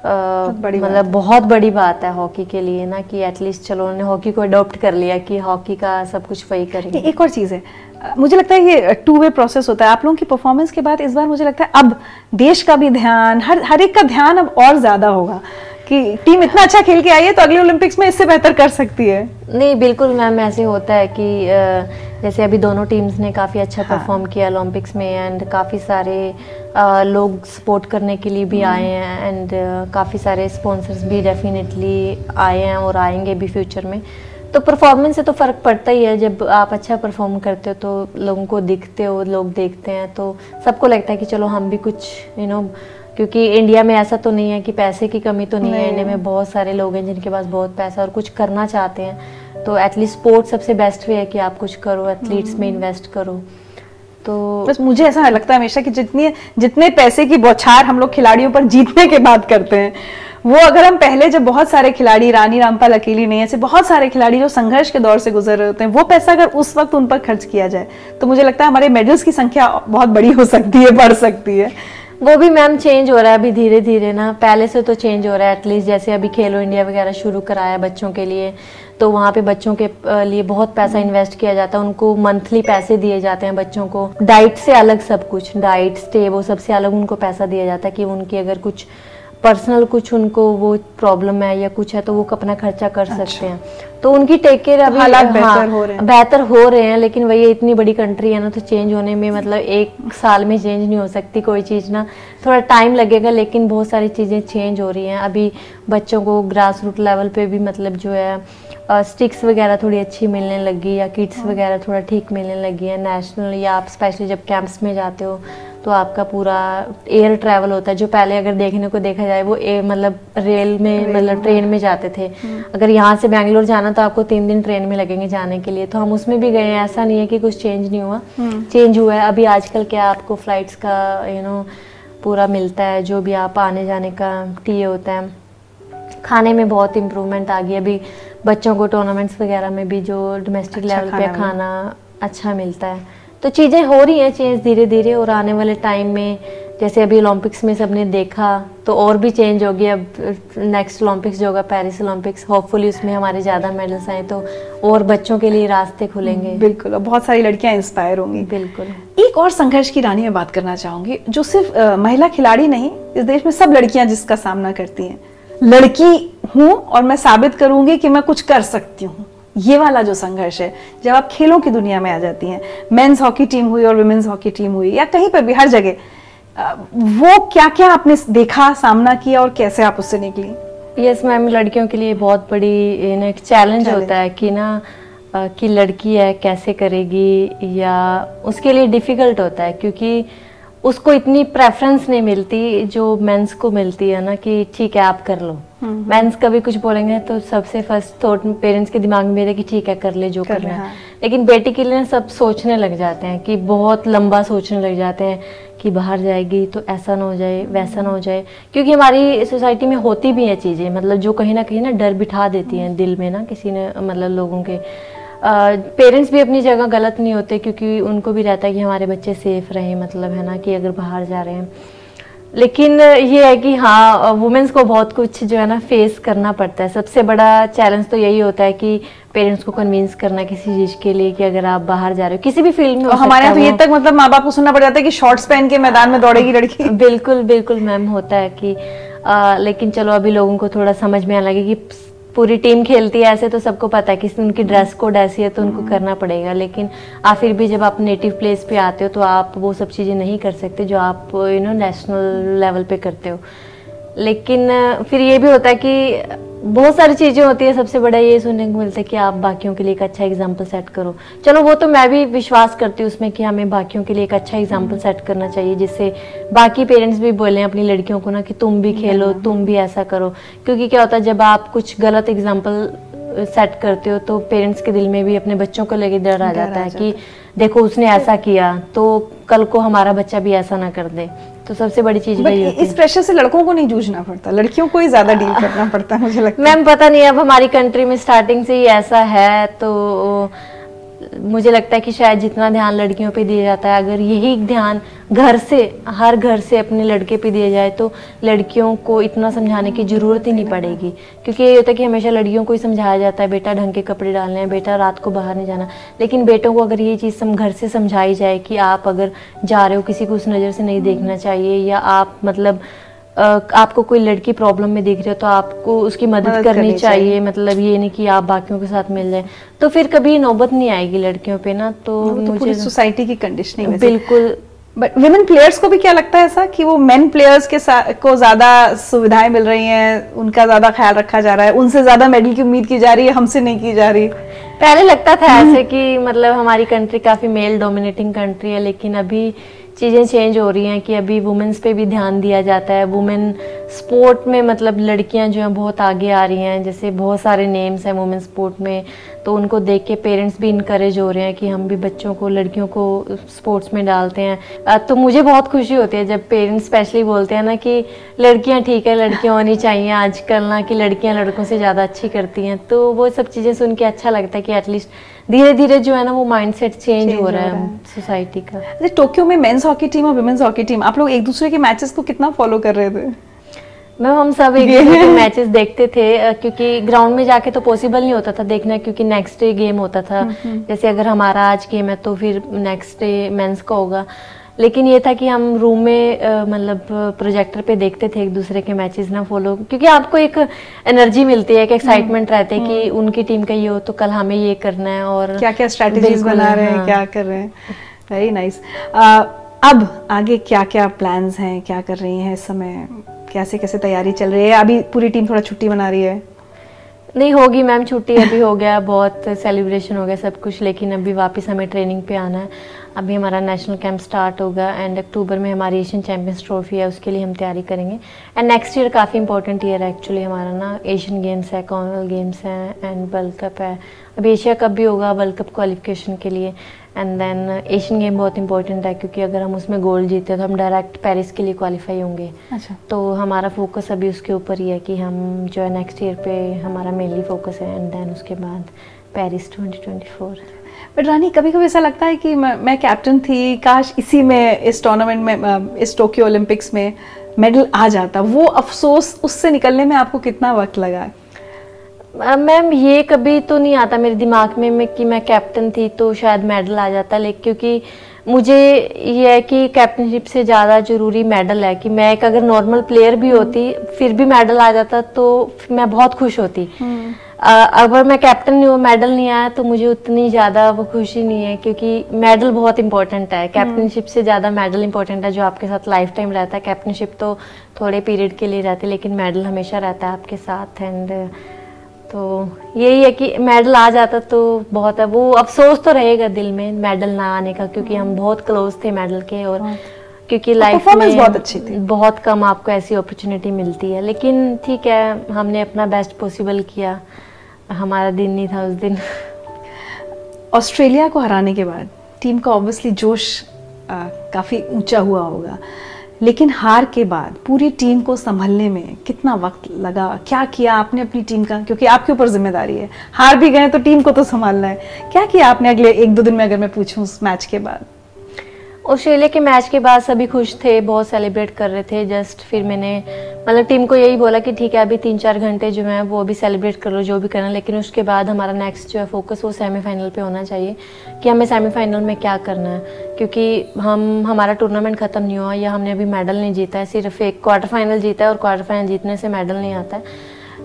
मतलब बहुत बड़ी बात है हॉकी के लिए ना कि एटलीस्ट चलो उन्होंने हॉकी को अडोप्ट कर लिया कि हॉकी का सब कुछ वही करेंगे। एक और चीज़ है। मुझे लगता है ये टू वे प्रोसेस होता है। आप लोगों की परफॉर्मेंस के बाद इस बार मुझे लगता है अब देश का भी ध्यान हर हर एक का ध्यान अब और ज़्यादा होगा। कि टीम इतना अच्छा खेल के आई है तो अगले ओलंपिक्स में इससे बेहतर कर सकती है नहीं बिल्कुल मैम ऐसे होता है कि जैसे अभी दोनों टीम्स ने काफ़ी अच्छा हाँ. परफॉर्म किया ओलंपिक्स में एंड काफ़ी सारे लोग सपोर्ट करने के लिए भी हम्म। आए हैं एंड काफ़ी सारे स्पॉन्सर्स भी डेफिनेटली आए हैं और आएँगे भी फ्यूचर में तो परफॉर्मेंस से तो फ़र्क पड़ता ही है जब आप अच्छा परफॉर्म करते हो तो लोगों को दिखते हो लोग देखते हैं तो सबको लगता है कि चलो हम भी कुछ यू नो क्योंकि इंडिया में ऐसा तो नहीं है कि पैसे की कमी तो नहीं, नहीं है इंडिया में बहुत सारे लोग हैं जिनके पास बहुत पैसा और कुछ करना चाहते हैं। तो एटलीस्ट स्पोर्ट्स सबसे बेस्ट वे है कि आप कुछ करो एथलीट्स में इन्वेस्ट हम्म। करो। तो बस मुझे ऐसा लगता है हमेशा कि जितनी जितने पैसे की बौछार हम लोग खिलाड़ियों पर जीतने के बाद करते हैं वो अगर हम पहले जब बहुत सारे खिलाड़ी रानी रामपाल अकेली नहीं ऐसे बहुत सारे खिलाड़ी जो संघर्ष के दौर से गुजर रहे होते हैं वो पैसा अगर उस वक्त उन पर खर्च किया जाए तो मुझे लगता है हमारे मेडल्स की संख्या बहुत बड़ी हो सकती है बढ़ सकती है। वो भी मैम चेंज हो रहा है अभी धीरे धीरे ना। पहले से तो चेंज हो रहा है एटलीस्ट जैसे अभी खेलो इंडिया वगैरह शुरू कराया बच्चों के लिए तो वहाँ पे बच्चों के लिए बहुत पैसा इन्वेस्ट किया जाता है। उनको मंथली पैसे दिए जाते हैं बच्चों को। डाइट से अलग सब कुछ डाइट स्टे वो सबसे अलग उनको पैसा दिया जाता है कि उनकी अगर कुछ पर्सनल कुछ उनको वो प्रॉब्लम है या कुछ है तो वो अपना खर्चा कर अच्छा। सकते हैं। तो उनकी टेक केयर अभी हालात बेहतर हाँ, हो रहे हैं। बेहतर हो रहे हैं लेकिन वही इतनी बड़ी कंट्री है ना तो चेंज होने में मतलब एक साल में चेंज नहीं हो सकती कोई चीज़ ना। थोड़ा टाइम लगेगा लेकिन बहुत सारी चीज़ें चेंज हो रही हैं। अभी बच्चों को ग्रास रूट लेवल पे भी मतलब जो है स्टिक्स वगैरह थोड़ी अच्छी मिलने लगी या किट्स हाँ। वगैरह थोड़ा ठीक मिलने लगी है। नेशनल या आप स्पेशली जब कैंप्स में जाते हो तो आपका पूरा एयर ट्रैवल होता है जो पहले अगर देखने को देखा जाए वो मतलब रेल में मतलब ट्रेन में जाते थे। हम्म। अगर यहाँ से बैंगलोर जाना तो आपको तीन दिन ट्रेन में लगेंगे जाने के लिए। तो हम उसमें भी गए हैं। ऐसा नहीं है कि कुछ चेंज नहीं हुआ। चेंज हम्म। हुआ है। अभी आजकल क्या आपको फ्लाइट्स का यू नो पूरा मिलता है जो भी आप आने जाने का टी होता है। खाने में बहुत इम्प्रूवमेंट आ गई। अभी बच्चों को टूर्नामेंट्स वगैरह में भी जो डोमेस्टिक अच्छा लेवल पे खाना अच्छा मिलता है। तो चीज़ें हो रही हैं चेंज धीरे धीरे और आने वाले टाइम में जैसे अभी ओलंपिक्स में सबने देखा तो और भी चेंज होगी अब नेक्स्ट ओलंपिक्स जो होगा पेरिस ओलंपिक्स होपफुली उसमें हमारे ज़्यादा मेडल्स आए तो और बच्चों के लिए रास्ते खुलेंगे। बिल्कुल और बहुत सारी लड़कियाँ इंस्पायर होंगी। बिल्कुल। एक और संघर्ष की रानी में बात करना चाहूँगी जो सिर्फ़ आ, महिला खिलाड़ी नहीं इस देश में सब लड़कियाँ जिसका सामना करती हैं। लड़की हूँ और मैं साबित करूँगी कि मैं कुछ कर सकती हूँ। ये वाला जो संघर्ष है जब आप खेलों की दुनिया में आ जाती हैं मेंस हॉकी टीम हुई और वुमेन्स हॉकी टीम हुई या कहीं पर भी हर जगह वो क्या क्या आपने देखा सामना किया और कैसे आप उससे निकली? यस yes, मैम लड़कियों के लिए बहुत बड़ी एक चैलेंज होता है कि ना कि लड़की है कैसे करेगी या उसके लिए डिफ़िकल्ट होता है क्योंकि उसको इतनी प्रेफरेंस नहीं मिलती जो मेंस को मिलती है ना कि ठीक है आप कर लो मेंस हम्म। कभी कुछ बोलेंगे तो सबसे फ़र्स्ट थॉट पेरेंट्स के दिमाग में मेरे कि ठीक है कर ले जो कर करना है हाँ। लेकिन बेटी के लिए सब सोचने लग जाते हैं कि बहुत लंबा सोचने लग जाते हैं कि बाहर जाएगी तो ऐसा ना हो जाए वैसा ना हो जाए क्योंकि हमारी सोसाइटी में होती भी हैं चीज़ें मतलब जो कहीं ना कहीं ना डर बिठा देती हैं दिल में ना किसी ने मतलब लोगों के पेरेंट्स भी अपनी जगह गलत नहीं होते क्योंकि उनको भी रहता है कि हमारे बच्चे सेफ़ रहें मतलब है ना कि अगर बाहर जा रहे हैं। लेकिन ये है कि हाँ वुमेंस को बहुत कुछ जो है ना फेस करना पड़ता है। सबसे बड़ा चैलेंज तो यही होता है कि पेरेंट्स को कन्विंस करना किसी चीज़ के लिए कि अगर आप बाहर जा रहे हो किसी भी फ़ील्ड में हमारे यहाँ तो ये तक मतलब माँ बाप को सुनना पड़ जाता है कि शॉर्ट्स पहन के मैदान में दौड़ेगी लड़की। <laughs> बिल्कुल बिल्कुल मैम होता है कि आ, लेकिन चलो अभी लोगों को थोड़ा समझ में आने लगे कि पूरी टीम खेलती है ऐसे तो सबको पता है कि उनकी ड्रेस कोड ऐसी है तो उनको हम्म। करना पड़ेगा लेकिन आप फिर भी जब आप नेटिव प्लेस पे आते हो तो आप वो सब चीज़ें नहीं कर सकते जो आप यू नो नेशनल लेवल पे करते हो लेकिन फिर ये भी होता है कि बहुत सारी चीज़ें होती है सबसे बड़ा ये सुनने को मिलता है कि आप बाकियों के लिए एक अच्छा एग्ज़ाम्पल सेट करो। चलो वो तो मैं भी विश्वास करती हूँ उसमें कि हमें बाकियों के लिए एक अच्छा एग्ज़ाम्पल सेट करना चाहिए जिससे बाकी पेरेंट्स भी बोले अपनी लड़कियों को ना कि तुम भी खेलो तुम भी ऐसा करो। क्योंकि क्या होता है जब आप कुछ गलत एग्ज़ाम्पल सेट करते हो तो पेरेंट्स के दिल में भी अपने बच्चों को लेके डर आ जाता है कि देखो उसने ऐसा किया तो कल को हमारा बच्चा भी ऐसा ना कर दे। तो सबसे बड़ी चीज़ वही इस प्रेशर से लड़कों को नहीं जूझना पड़ता। लड़कियों को ही ज़्यादा डील करना पड़ता है मुझे लगता है। मैम पता नहीं अब हमारी कंट्री में स्टार्टिंग से ही ऐसा है तो मुझे लगता है कि शायद जितना ध्यान लड़कियों पे दिया जाता है, अगर यही ध्यान घर से, हर घर से अपने लड़के पे दिया जाए तो लड़कियों को इतना समझाने की ज़रूरत ही नहीं पड़ेगी। क्योंकि ये होता है कि हमेशा लड़कियों को ही समझाया जाता है, बेटा ढंग के कपड़े डालने हैं, बेटा रात को बाहर नहीं जाना। लेकिन बेटों को अगर ये चीज़ सम, घर से समझाई जाए कि आप अगर जा रहे हो किसी को उस नज़र से नहीं देखना चाहिए, या आप मतलब आपको कोई लड़की प्रॉब्लम में देख रहे हो तो आपको उसकी मदद, मदद करनी, करनी चाहिए।, चाहिए। मतलब ये नहीं कि आप बाकियों के साथ मिल जाए। तो फिर कभी नौबत नहीं आएगी लड़कियों पे ना? तो, तो मुझे सोसाइटी की कंडीशनिंग बिल्कुल बट विमेन प्लेयर्स को भी क्या लगता है ऐसा कि वो मेन प्लेयर्स के साथ को ज़्यादा सुविधाएँ मिल रही हैं उनका ज़्यादा ख्याल रखा जा रहा है उनसे ज़्यादा मेडल की उम्मीद की जा रही है हमसे नहीं की जा रही। पहले लगता था ऐसे कि मतलब हमारी कंट्री काफ़ी मेल डोमिनेटिंग कंट्री है लेकिन अभी चीज़ें चेंज हो रही हैं कि अभी वुमेंस पे भी ध्यान दिया जाता है। वुमेन स्पोर्ट में मतलब लड़कियाँ जो हैं बहुत आगे आ रही हैं जैसे बहुत सारे नेम्स हैं वुमेन स्पोर्ट में। तो उनको देख के पेरेंट्स भी इनक्रेज हो रहे हैं कि हम भी बच्चों को लड़कियों को स्पोर्ट्स में डालते हैं। तो मुझे बहुत खुशी होती है जब पेरेंट्स स्पेशली बोलते हैं ना कि लड़कियाँ ठीक है लड़कियाँ होनी चाहिए आजकल ना कि लड़कियाँ लड़कों से ज़्यादा अच्छी करती हैं। तो वो सब चीज़ें सुन के अच्छा लगता है कि एटलीस्ट धीरे धीरे जो है ना वो माइंडसेट चेंज हो रहा है सोसाइटी का। अच्छा टोक्यो में मेंस हॉकी टीम और वुमेन्स हॉकी टीम आप लोग एक दूसरे के मैचेस को कितना फॉलो कर रहे थे? मैम हम सब एक <laughs> दूसरे के मैचेस देखते थे क्योंकि ग्राउंड में जाके तो पॉसिबल नहीं होता था देखना क्योंकि नेक्स्ट डे गेम होता था। हम्म, हम्म। जैसे अगर हमारा आज गेम है तो फिर नेक्स्ट डे मेंस का होगा। लेकिन ये था कि हम रूम में मतलब प्रोजेक्टर पे देखते थे एक दूसरे के मैचेस ना फॉलो क्योंकि आपको एक एनर्जी मिलती है एक एक्साइटमेंट हम्म, रहते है कि उनकी टीम का ये हो तो कल हमें ये करना है और क्या क्या स्ट्रेटेजीज बना रहे हैं हाँ। क्या कर रहे हैं। वेरी नाइस अब आगे क्या क्या प्लान्स हैं क्या कर रही हैं इस समय? कैसे कैसे तैयारी चल रही है? अभी पूरी टीम थोड़ा छुट्टी मना रही है। नहीं, होगी मैम, छुट्टी अभी हो गया, बहुत सेलिब्रेशन हो गया सब कुछ, लेकिन अभी वापस हमें ट्रेनिंग पे आना है। अभी हमारा नेशनल कैंप स्टार्ट होगा एंड अक्टूबर में हमारी एशियन चैम्पियंस ट्रॉफी है, उसके लिए हम तैयारी करेंगे। एंड नेक्स्ट ईयर काफ़ी इंपॉर्टेंट ईयर है एक्चुअली हमारा ना एशियन गेम्स है कॉमनवेल्थ गेम्स हैं एंड वर्ल्ड कप है। अभी एशिया कप भी होगा वर्ल्ड कप क्वालिफिकेशन के लिए। एंड देन एशियन गेम बहुत इंपॉर्टेंट है क्योंकि अगर हम उसमें गोल्ड जीते तो हम डायरेक्ट पेरिस के लिए क्वालिफाई होंगे। अच्छा। तो हमारा फोकस अभी उसके ऊपर ही है कि हम जो है नेक्स्ट ईयर पे हमारा मेनली फोकस है एंड देन उसके बाद पेरिस 2024 बट रानी कभी कभी ऐसा लगता है कि मैं, मैं कैप्टन थी काश इसी में इस टूर्नामेंट में इस टोक्यो ओलंपिक्स में मेडल आ जाता। वो अफसोस उससे निकलने में आपको कितना वक्त लगा? मैम ये कभी तो नहीं आता मेरे दिमाग में मैं कि मैं कैप्टन थी तो शायद मेडल आ जाता लेकिन क्योंकि मुझे ये है कि कैप्टनशिप से ज़्यादा ज़रूरी मेडल है कि मैं एक अगर नॉर्मल प्लेयर भी होती फिर भी मेडल आ जाता तो मैं बहुत खुश होती। हम्म। अगर मैं कैप्टन नहीं हूँ मेडल नहीं आया तो मुझे उतनी ज़्यादा वो खुशी नहीं है क्योंकि मेडल बहुत इंपॉर्टेंट है। कैप्टनशिप से ज़्यादा मेडल इंपॉर्टेंट है जो आपके साथ लाइफ टाइम रहता है। कैप्टनशिप तो थोड़े पीरियड के लिए रहती है लेकिन मेडल हमेशा रहता है आपके साथ एंड तो यही है कि मेडल आ जाता तो बहुत है। वो अफसोस तो रहेगा दिल में मेडल ना आने का क्योंकि हम बहुत क्लोज थे मेडल के और क्योंकि लाइफ में बहुत अच्छी थी। बहुत कम आपको ऐसी अपॉर्चुनिटी मिलती है। लेकिन ठीक है हमने अपना बेस्ट पॉसिबल किया। हमारा दिन नहीं था उस दिन। ऑस्ट्रेलिया को हराने के बाद टीम का ऑब्वियसली जोश काफ़ी ऊँचा हुआ होगा। लेकिन हार के बाद पूरी टीम को संभलने में कितना वक्त लगा? क्या किया आपने अपनी टीम का? क्योंकि आपके ऊपर ज़िम्मेदारी है। हार भी गए तो टीम को तो संभालना है। क्या किया आपने अगले एक दो दिन में अगर मैं पूछूँ उस मैच के बाद? ऑस्ट्रेलिया के मैच के बाद सभी खुश थे, बहुत सेलिब्रेट कर रहे थे। जस्ट फिर मैंने मतलब टीम को यही बोला कि ठीक है, अभी तीन चार घंटे जो है, वो अभी सेलिब्रेट कर लो, जो भी करना। लेकिन उसके बाद हमारा नेक्स्ट जो है फोकस वो सेमीफाइनल पे होना चाहिए कि हमें सेमीफाइनल में क्या करना है। क्योंकि हम, हमारा टूर्नामेंट ख़त्म नहीं हुआ या हमने अभी मेडल नहीं जीता है, सिर्फ़ एक क्वार्टर फाइनल जीता है और क्वार्टर फाइनल जीतने से मेडल नहीं आता है।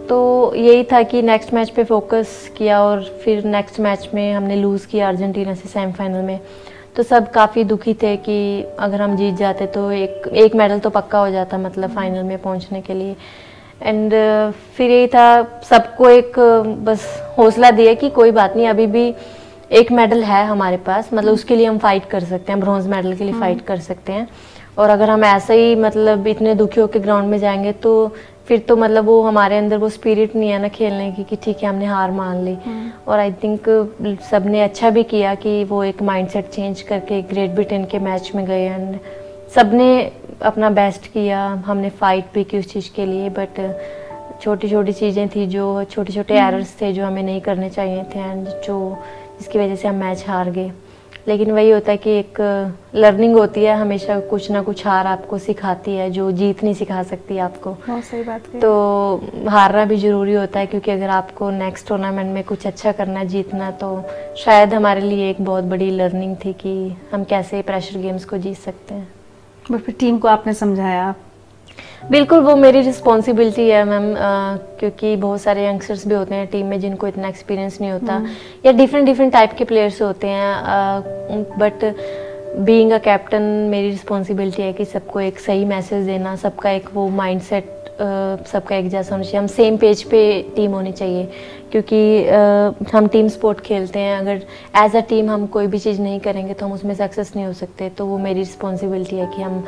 तो यही था कि नेक्स्ट मैच पे फोकस किया और फिर नेक्स्ट मैच में हमने लूज़ किया अर्जेंटीना से सेमीफाइनल में। तो सब काफ़ी दुखी थे कि अगर हम जीत जाते तो एक एक मेडल तो पक्का हो जाता मतलब फाइनल में पहुँचने के लिए। एंड फिर यही था सबको एक बस हौसला दिया कि कोई बात नहीं अभी भी एक मेडल है हमारे पास मतलब उसके लिए हम फाइट कर सकते हैं ब्रॉन्ज मेडल के लिए फाइट हम्म। कर सकते हैं। और अगर हम ऐसे ही मतलब इतने दुखी होकर ग्राउंड में जाएँगे तो फिर तो मतलब वो हमारे अंदर वो स्पिरिट नहीं है ना खेलने की कि ठीक है हमने हार मान ली। हम्म। और आई थिंक सबने अच्छा भी किया कि वो एक माइंडसेट चेंज करके ग्रेट ब्रिटेन के मैच में गए एंड सबने अपना बेस्ट किया। हमने फाइट भी की उस चीज़ के लिए बट छोटी छोटी चीज़ें थी जो छोटे छोटे एरर्स थे जो हमें नहीं करने चाहिए थे एंड जो जिसकी वजह से हम मैच हार गए। लेकिन वही होता है कि एक लर्निंग होती है हमेशा कुछ ना कुछ हार आपको सिखाती है जो जीत नहीं सिखा सकती आपको। बहुत सही बात तो हारना भी ज़रूरी होता है क्योंकि अगर आपको नेक्स्ट टूर्नामेंट में कुछ अच्छा करना है जीतना तो शायद हमारे लिए एक बहुत बड़ी लर्निंग थी कि हम कैसे प्रेशर गेम्स को जीत सकते हैं। बट फिर टीम को आपने समझाया बिल्कुल वो मेरी रिस्पॉन्सिबिलिटी है मैम क्योंकि बहुत सारे यंगस्टर्स भी होते हैं टीम में जिनको इतना एक्सपीरियंस नहीं होता। हम्म। या डिफरेंट डिफरेंट टाइप के प्लेयर्स होते हैं बट बीइंग अ कैप्टन मेरी रिस्पॉन्सिबिलिटी है कि सबको एक सही मैसेज देना सबका एक वो माइंडसेट सबका एक जैसा होना चाहिए। हम सेम पेज पे टीम होनी चाहिए क्योंकि हम टीम स्पोर्ट खेलते हैं। अगर एज अ टीम हम कोई भी चीज़ नहीं करेंगे तो हम उसमें सक्सेस नहीं हो सकते। तो वो मेरी रिस्पॉन्सिबिलिटी है कि हम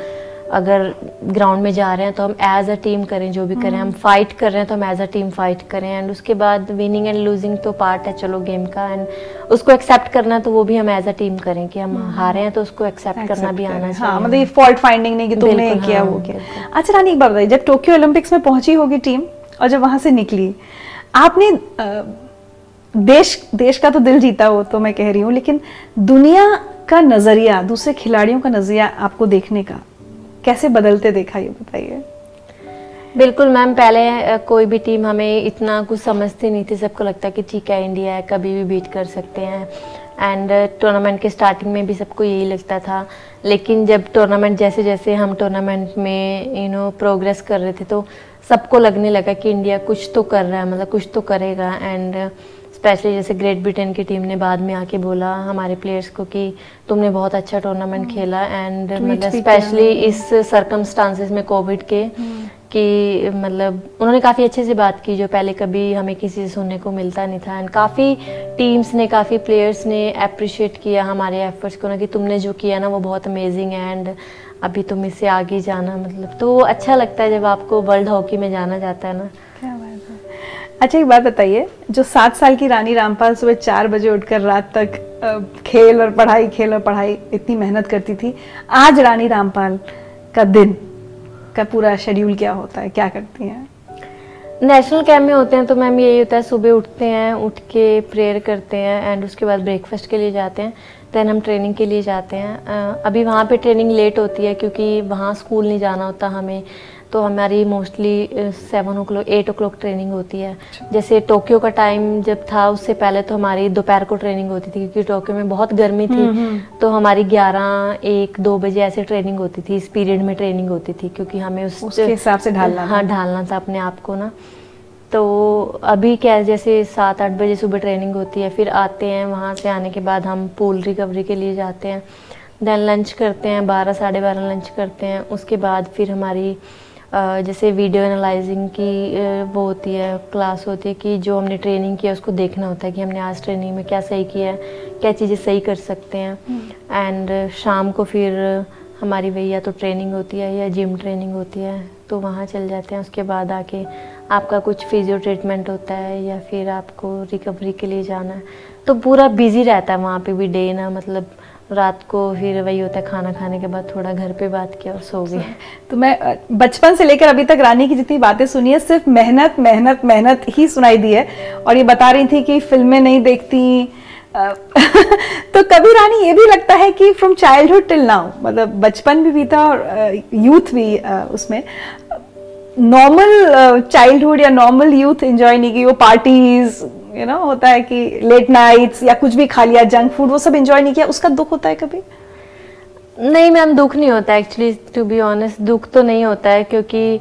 अगर ग्राउंड में जा रहे हैं तो हम एज अ टीम करें जो भी करें। हम फाइट हम्म। कर रहे हैं तो हम एज अ टीम फाइट करें। एंड उसके बाद विनिंग एंड लूजिंग तो पार्ट है चलो गेम का। एंड उसको एक्सेप्ट करना तो वो भी हम एज अ टीम करें कि हम हम्म। हारे हैं तो उसको एक्सेप्ट करना भी आना हाँ, चाहिए। हाँ, मतलब फॉल्ट फाइंडिंग नहीं कि तुमने किया हाँ, वो किया। अच्छा रानी एक बार बताइए। जब टोक्यो ओलंपिक्स में पहुँची होगी टीम और जब वहाँ से निकली आपने देश देश का तो दिल जीता हो तो मैं कह रही हूँ लेकिन दुनिया का नज़रिया दूसरे खिलाड़ियों का नज़रिया आपको देखने का कैसे बदलते देखा ये बताइए? बिल्कुल मैम, पहले कोई भी टीम हमें इतना कुछ समझती नहीं थी, सबको लगता कि ठीक है, इंडिया है, कभी भी बीट कर सकते हैं। एंड टूर्नामेंट के स्टार्टिंग में भी सबको यही लगता था। लेकिन जब टूर्नामेंट जैसे जैसे हम टूर्नामेंट में यू नो प्रोग्रेस कर रहे थे तो सबको लगने लगा कि इंडिया कुछ तो कर रहा है मतलब कुछ तो करेगा। एंड स्पेशली जैसे ग्रेट ब्रिटेन की टीम ने बाद में आके बोला हमारे प्लेयर्स को कि तुमने बहुत अच्छा टूर्नामेंट हम्म। खेला एंड मतलब स्पेशली इस सरकमस्टांसिस में कोविड के हम्म। कि मतलब उन्होंने काफ़ी अच्छे से बात की जो पहले कभी हमें किसी से सुनने को मिलता नहीं था एंड काफ़ी टीम्स ने काफ़ी प्लेयर्स ने अप्रिशिएट किया हमारे एफर्ट्स को ना कि तुमने जो किया ना वो बहुत अमेजिंग है एंड अभी तुम इससे आगे जाना मतलब तो अच्छा लगता है जब आपको वर्ल्ड हॉकी में जाना जाता है ना अच्छा एक बात बताइए, जो सात साल की रानी रामपाल सुबह चार बजे उठकर रात तक खेल और पढ़ाई, खेल और पढ़ाई इतनी मेहनत करती थी, आज रानी रामपाल का दिन, का पूरा शेड्यूल क्या होता है? क्या करती हैं? नेशनल कैम्प में होते हैं तो मैम यही होता है, सुबह उठते हैं, उठ के प्रेयर करते हैं एंड उसके बाद ब्रेकफास्ट के लिए जाते हैं देन हम ट्रेनिंग के लिए जाते हैं। अभी वहाँ पे ट्रेनिंग लेट होती है क्योंकि वहाँ स्कूल नहीं जाना होता हमें। तो हमारी mostly seven o'clock eight o'clock training होती है। अच्छा। जैसे टोक्यो का टाइम जब था उससे पहले तो हमारी दोपहर को ट्रेनिंग होती थी क्योंकि टोक्यो में बहुत गर्मी थी। हम्म, हम्म। तो हमारी ग्यारह एक दो बजे ऐसे ट्रेनिंग होती थी इस पीरियड में ट्रेनिंग होती थी क्योंकि हमें उस हिसाब से ढालना हाँ ढालना था अपने आप को ना। तो अभी क्या है जैसे सात आठ बजे सुबह ट्रेनिंग होती है फिर आते हैं वहाँ से आने के बाद हम पूल रिकवरी के लिए जाते हैं। देन लंच करते हैं बारह साढ़े बारह लंच करते हैं उसके बाद फिर हमारी जैसे वीडियो एनालाइजिंग की वो होती है क्लास होती है कि जो हमने ट्रेनिंग किया उसको देखना होता है कि हमने आज ट्रेनिंग में क्या सही किया है क्या चीज़ें सही कर सकते हैं। एंड हम्म। शाम को फिर हमारी वही या तो ट्रेनिंग होती है या जिम ट्रेनिंग होती है तो वहाँ चल जाते हैं। उसके बाद आके आपका कुछ फिजियो ट्रीटमेंट होता है या फिर आपको रिकवरी के लिए जाना है। तो पूरा बिज़ी रहता है वहाँ पे भी डे ना मतलब रात को फिर वही होता है, खाना खाने के बाद थोड़ा घर पे बात किया और सो गए <laughs> तो मैं बचपन से लेकर अभी तक रानी की जितनी बातें सुनी है, सिर्फ़ मेहनत मेहनत मेहनत ही सुनाई दी है। और ये बता रही थी कि फ़िल्में नहीं देखती <laughs> तो कभी रानी ये भी लगता है कि फ्रॉम चाइल्डहुड टिल नाउ मतलब बचपन भी बीता और यूथ भी उसमें नॉर्मल चाइल्डहुड या नॉर्मल यूथ एंजॉय नहीं की, वो पार्टीज़ यू नो होता है कि लेट नाइट्स या कुछ भी खा लिया जंक फ़ूड वो सब एंजॉय नहीं किया, उसका दुख होता है कभी? नहीं मैम, दुख नहीं होता एक्चुअली टू बी ऑनेस्ट दुख तो नहीं होता है क्योंकि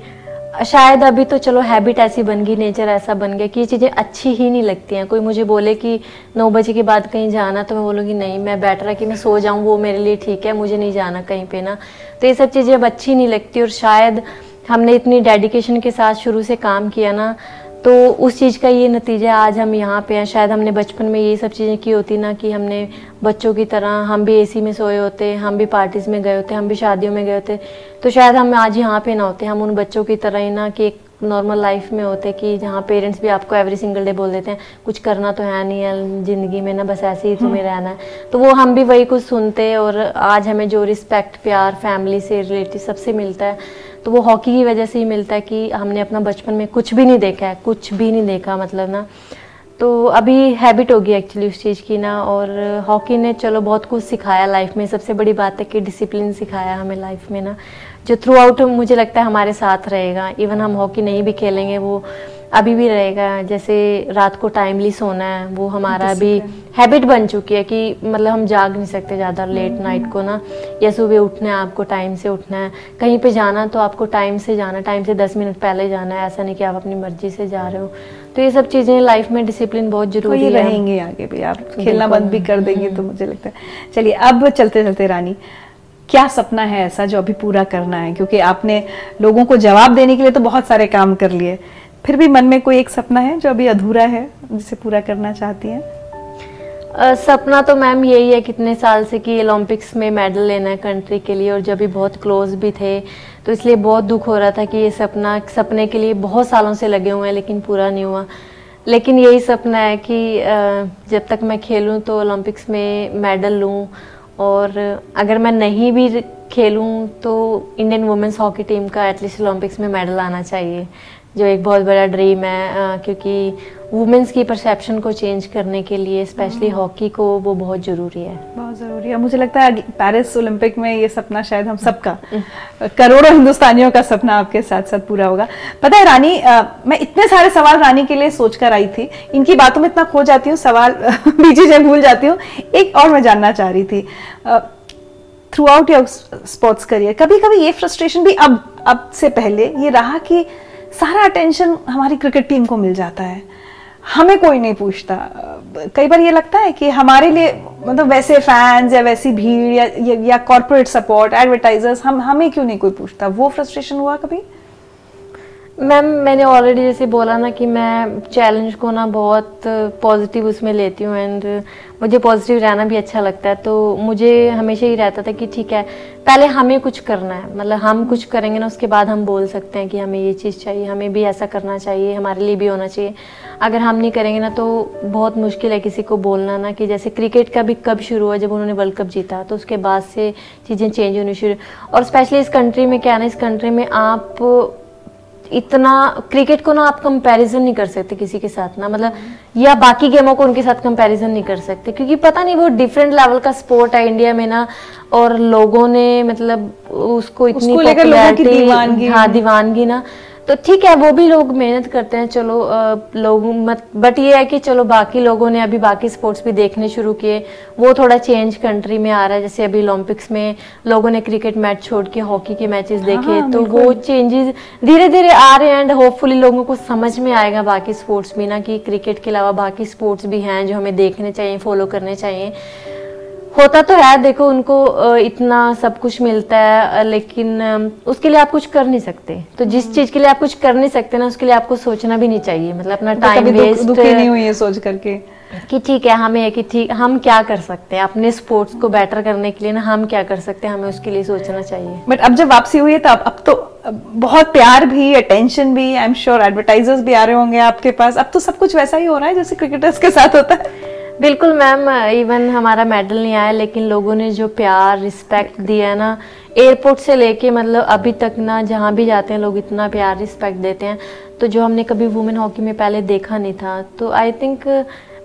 शायद अभी तो चलो हैबिट ऐसी बन गई नेचर ऐसा बन गया कि ये चीज़ें अच्छी ही नहीं लगती हैं। कोई मुझे बोले कि नौ बजे के बाद कहीं जाना तो मैं बोलूँगी, नहीं, मैं बैठ रहा कि मैं सो जाऊँ, वो मेरे लिए ठीक है, मुझे नहीं जाना कहीं पे ना। तो ये सब चीज़ें अब अच्छी नहीं लगती और शायद हमने इतनी डेडिकेशन के साथ शुरू से काम किया ना तो उस चीज़ का ये नतीजा आज हम यहाँ पे हैं। शायद हमने बचपन में ये सब चीज़ें की होती ना कि हमने बच्चों की तरह हम भी एसी में सोए होते हम भी पार्टीज़ में गए होते हम भी शादियों में गए होते। तो शायद हम आज यहाँ पे ना होते हम उन बच्चों की तरह ही ना कि एक नॉर्मल लाइफ में होते कि जहाँ पेरेंट्स भी आपको एवरी सिंगल डे बोल देते हैं कुछ करना तो है नहीं है ज़िंदगी में ना बस ऐसे ही तुम्हें रहना है। तो वो हम भी वही कुछ सुनते और आज हमें जो रिस्पेक्ट प्यार फैमिली से रिलेटिव सबसे मिलता है। तो वो हॉकी की वजह से ही मिलता है कि हमने अपना बचपन में कुछ भी नहीं देखा है, कुछ भी नहीं देखा मतलब ना। तो अभी हैबिट होगी एक्चुअली उस चीज़ की ना, और हॉकी ने चलो बहुत कुछ सिखाया लाइफ में। सबसे बड़ी बात है कि डिसिप्लिन सिखाया हमें लाइफ में ना। जो थ्रू आउट मुझे लगता है हमारे साथ रहेगा। इवन हम हॉकी नहीं भी खेलेंगे, वो अभी भी रहेगा जैसे रात को टाइमली सोना है वो हमारा अभी हैबिट बन चुकी है कि मतलब हम जाग नहीं सकते ज़्यादा लेट नाइट को ना या सुबह उठना है आपको टाइम से उठना है। कहीं पे जाना तो आपको टाइम से जाना टाइम से दस मिनट पहले जाना है। ऐसा नहीं कि आप अपनी मर्ज़ी से जा रहे हो। तो ये सब चीज़ें लाइफ में डिसिप्लिन बहुत तो ज़रूरी है। रहेंगे आगे भी। आप खेलना बंद भी कर देंगे तो मुझे लगता है। चलिए अब चलते चलते रानी क्या सपना है ऐसा जो अभी पूरा करना है? क्योंकि आपने लोगों को जवाब देने के लिए तो बहुत सारे काम कर लिए। फिर भी मन में कोई एक सपना है जो अभी अधूरा है जिसे पूरा करना चाहती हैं? Uh, सपना तो मैम यही है कितने साल से कि ओलंपिक्स में मेडल लेना है कंट्री के लिए और जब भी बहुत क्लोज भी थे तो इसलिए बहुत दुख हो रहा था कि ये सपना सपने के लिए बहुत सालों से लगे हुए हैं लेकिन पूरा नहीं हुआ। लेकिन यही सपना है कि जब तक मैं खेलूं तो ओलंपिक्स में मेडल लूँ और अगर मैं नहीं भी खेलूं तो इंडियन वुमेंस हॉकी टीम का एटलीस्ट ओलंपिक्स में मेडल आना चाहिए। जो एक बहुत बड़ा ड्रीम है क्योंकि वुमेंस की परसेप्शन को चेंज करने के लिए स्पेशली हॉकी हाँ। को वो बहुत ज़रूरी है। बहुत ज़रूरी है। मुझे लगता है पेरिस ओलंपिक में ये सपना शायद हम सबका <laughs> करोड़ों हिंदुस्तानियों का सपना आपके साथ साथ पूरा होगा। पता है रानी आ, मैं इतने सारे सवाल रानी के लिए सोच कर आई थी। इनकी बातों में इतना खो जाती हूँ सवाल <laughs> बीच से भूल जाती हूँ। एक और मैं जानना चाह रही थी throughout your sports career कभी कभी ये फ्रस्ट्रेशन भी अब अब से पहले ये रहा कि सारा अटेंशन हमारी क्रिकेट टीम को मिल जाता है। हमें कोई नहीं पूछता। कई बार ये लगता है कि हमारे लिए मतलब वैसे फैंस या वैसी भीड़ या या कॉरपोरेट सपोर्ट एडवर्टाइजर्स हम, हमें क्यों नहीं कोई पूछता? वो फ्रस्ट्रेशन हुआ कभी? मैम, मैंने ऑलरेडी जैसे बोला ना कि मैं चैलेंज को ना बहुत पॉजिटिव उसमें लेती हूँ एंड मुझे पॉजिटिव रहना भी अच्छा लगता है तो मुझे हमेशा ही रहता था कि ठीक है, पहले हमें कुछ करना है मतलब हम कुछ करेंगे ना, उसके बाद हम बोल सकते हैं कि हमें ये चीज़ चाहिए, हमें भी ऐसा करना चाहिए, हमारे लिए भी होना चाहिए। अगर हम नहीं करेंगे ना तो बहुत मुश्किल है किसी को बोलना ना, कि जैसे क्रिकेट का भी कब शुरू हुआ जब उन्होंने वर्ल्ड कप जीता तो उसके बाद से चीज़ें चेंज होनी शुरू। और स्पेशली इस कंट्री में, क्या ना, इस कंट्री में आप इतना क्रिकेट को ना आप कंपैरिजन नहीं कर सकते किसी के साथ ना मतलब या बाकी गेमों को उनके साथ कंपैरिजन नहीं कर सकते क्योंकि पता नहीं वो डिफरेंट लेवल का स्पोर्ट है इंडिया में ना और लोगों ने मतलब उसको इतनी उसको दीवानगी। हाँ दीवानगी ना तो ठीक है वो भी लोग मेहनत करते हैं चलो लोग मत बट ये है कि चलो बाकी लोगों ने अभी बाकी स्पोर्ट्स भी देखने शुरू किए वो थोड़ा चेंज कंट्री में आ रहा है जैसे अभी ओलंपिक्स में लोगों ने क्रिकेट मैच छोड़ के हॉकी के मैचेस हाँ, देखे हाँ, तो वो चेंजेस धीरे धीरे आ रहे हैं एंड होपफुली लोगों को समझ में आएगा बाकी स्पोर्ट्स भी ना कि क्रिकेट के अलावा बाकी स्पोर्ट्स भी हैं जो हमें देखने चाहिए फॉलो करने चाहिए। होता तो है देखो उनको इतना सब कुछ मिलता है लेकिन उसके लिए आप कुछ कर नहीं सकते। तो जिस हम्म। चीज़ के लिए आप कुछ कर नहीं सकते ना उसके लिए आपको सोचना भी नहीं चाहिए। मतलब अपना टाइम वेस्ट दुख, नहीं हुई है सोच करके? कि ठीक है हमें कि ठीक हम क्या कर सकते हैं? अपने स्पोर्ट्स को बेटर करने के लिए ना हम क्या कर सकते हैं? हमें उसके लिए सोचना चाहिए। बट अब जब वापसी हुई है तो अब, अब तो बहुत प्यार भी अटेंशन भी आई एम श्योर एडवर्टाइजर्स भी आ रहे होंगे आपके पास। अब तो सब कुछ वैसा ही हो रहा है जैसे क्रिकेटर्स के साथ होता है। बिल्कुल मैम इवन हमारा मेडल नहीं आया, लेकिन लोगों ने जो प्यार रिस्पेक्ट दिया है ना एयरपोर्ट से लेके मतलब अभी तक ना, जहाँ भी जाते हैं लोग इतना प्यार रिस्पेक्ट देते हैं। तो जो हमने कभी वुमेन हॉकी में पहले देखा नहीं था तो आई थिंक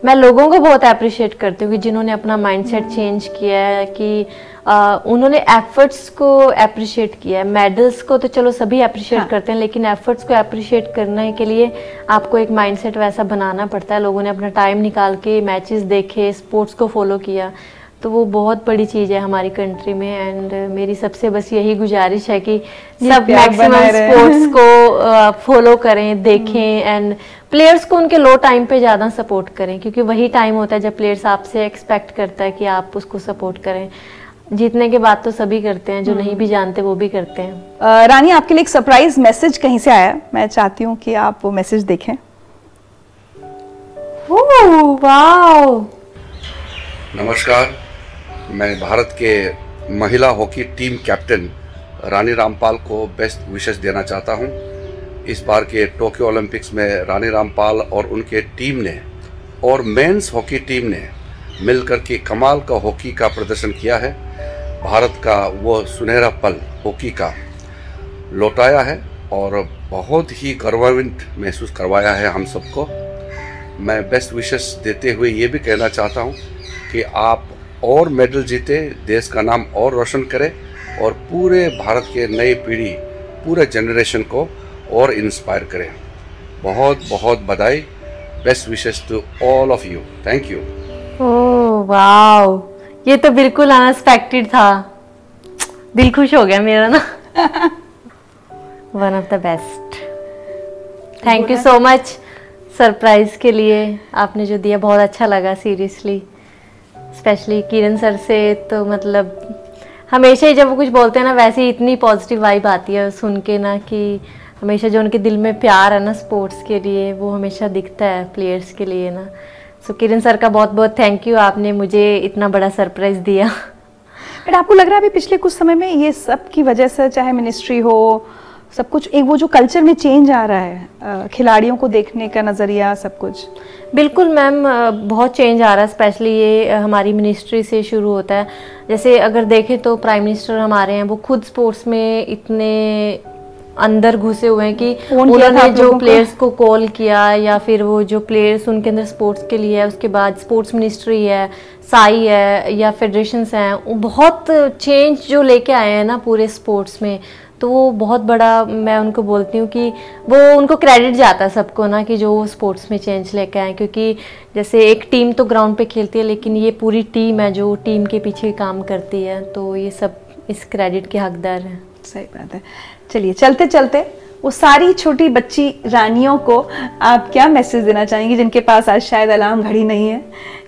मैं लोगों को बहुत अप्रिशिएट करती हूँ कि जिन्होंने अपना माइंडसेट चेंज किया है कि आ, उन्होंने एफर्ट्स को अप्रिशिएट किया है। मेडल्स को तो चलो सभी अप्रिशिएट हाँ. करते हैं लेकिन एफर्ट्स को अप्रिशिएट करने के लिए आपको एक माइंडसेट वैसा बनाना पड़ता है। लोगों ने अपना टाइम निकाल के मैचेस देखे स्पोर्ट्स को फॉलो किया। तो वो बहुत बड़ी चीज़ है हमारी कंट्री में एंड मेरी सबसे बस यही गुजारिश है कि सब मैक्सिमम स्पोर्ट्स <laughs> को फॉलो करें देखें एंड प्लेयर्स को उनके लो टाइम पे ज़्यादा सपोर्ट करें क्योंकि वही टाइम होता है जब प्लेयर्स आपसे एक्सपेक्ट करता है कि आप उसको सपोर्ट करें। जीतने के बाद तो सभी करते हैं जो नहीं भी जानते वो भी करते हैं। रानी आपके लिए एक सरप्राइज़ मैसेज कहीं से आया? मैं चाहती हूँ कि आप वो मैसेज देखें। वाओ! नमस्कार। मैं भारत के महिला hockey team captain Rani Rampal को बेस्ट विशेष देना चाहता हूँ। इस बार के टोक्यो ओलंपिक्स में रानी रामपाल और उनके टीम ने और मेंस हॉकी टीम ने मिलकर के कमाल का हॉकी का प्रदर्शन किया है भारत का वो सुनहरा पल हॉकी का लौटाया है और बहुत ही गर्वान्वित महसूस करवाया है हम सबको मैं बेस्ट विशेष देते हुए ये भी कहना चाहता हूँ कि आप और मेडल जीते देश का नाम और रोशन करे और पूरे भारत के नई पीढ़ी पूरे जनरेशन को और इंस्पायर करें। बहुत बहुत बधाई। Best wishes to all of you thank you oh wow. ये तो बिल्कुल अनएक्सपेक्टेड था। दिल खुश हो गया मेरा ना। One of the best thank you so much surprise के लिए। आपने जो दिया बहुत अच्छा लगा सीरियसली स्पेशली किरण सर से तो मतलब हमेशा ही जब वो कुछ बोलते हैं ना वैसे ही इतनी पॉजिटिव वाइब आती है सुन के ना कि हमेशा जो उनके दिल में प्यार है ना स्पोर्ट्स के लिए वो हमेशा दिखता है प्लेयर्स के लिए ना। सो so, किरण सर का बहुत बहुत थैंक यू आपने मुझे इतना बड़ा सरप्राइज़ दिया। बट आपको लग रहा है अभी पिछले कुछ समय में ये सब की वजह से चाहे मिनिस्ट्री हो सब कुछ एक वो जो कल्चर में चेंज आ रहा है खिलाड़ियों को देखने का नज़रिया सब कुछ। बिल्कुल मैम बहुत चेंज आ रहा है स्पेशली ये हमारी मिनिस्ट्री से शुरू होता है। जैसे अगर देखें तो प्राइम मिनिस्टर हमारे हैं वो खुद स्पोर्ट्स में इतने अंदर घुसे हुए हैं कि उन्होंने जो प्लेयर्स को। कॉल किया या फिर वो जो प्लेयर्स उनके अंदर स्पोर्ट्स के लिए है उसके बाद स्पोर्ट्स मिनिस्ट्री है साई है या फेडरेशंस हैं बहुत चेंज जो लेके आए हैं ना पूरे स्पोर्ट्स में। तो वो बहुत बड़ा मैं उनको बोलती हूँ कि वो, उनको क्रेडिट जाता है सबको ना कि जो स्पोर्ट्स में चेंज लेके आए, क्योंकि जैसे एक टीम तो ग्राउंड पे खेलती है, लेकिन ये पूरी टीम है जो टीम के पीछे काम करती है तो ये सब इस क्रेडिट के हकदार हैं। सही बात है। चलिए चलते चलते वो सारी छोटी बच्ची रानियों को आप क्या मैसेज देना चाहेंगी, जिनके पास आज शायद अलार्म घड़ी नहीं है,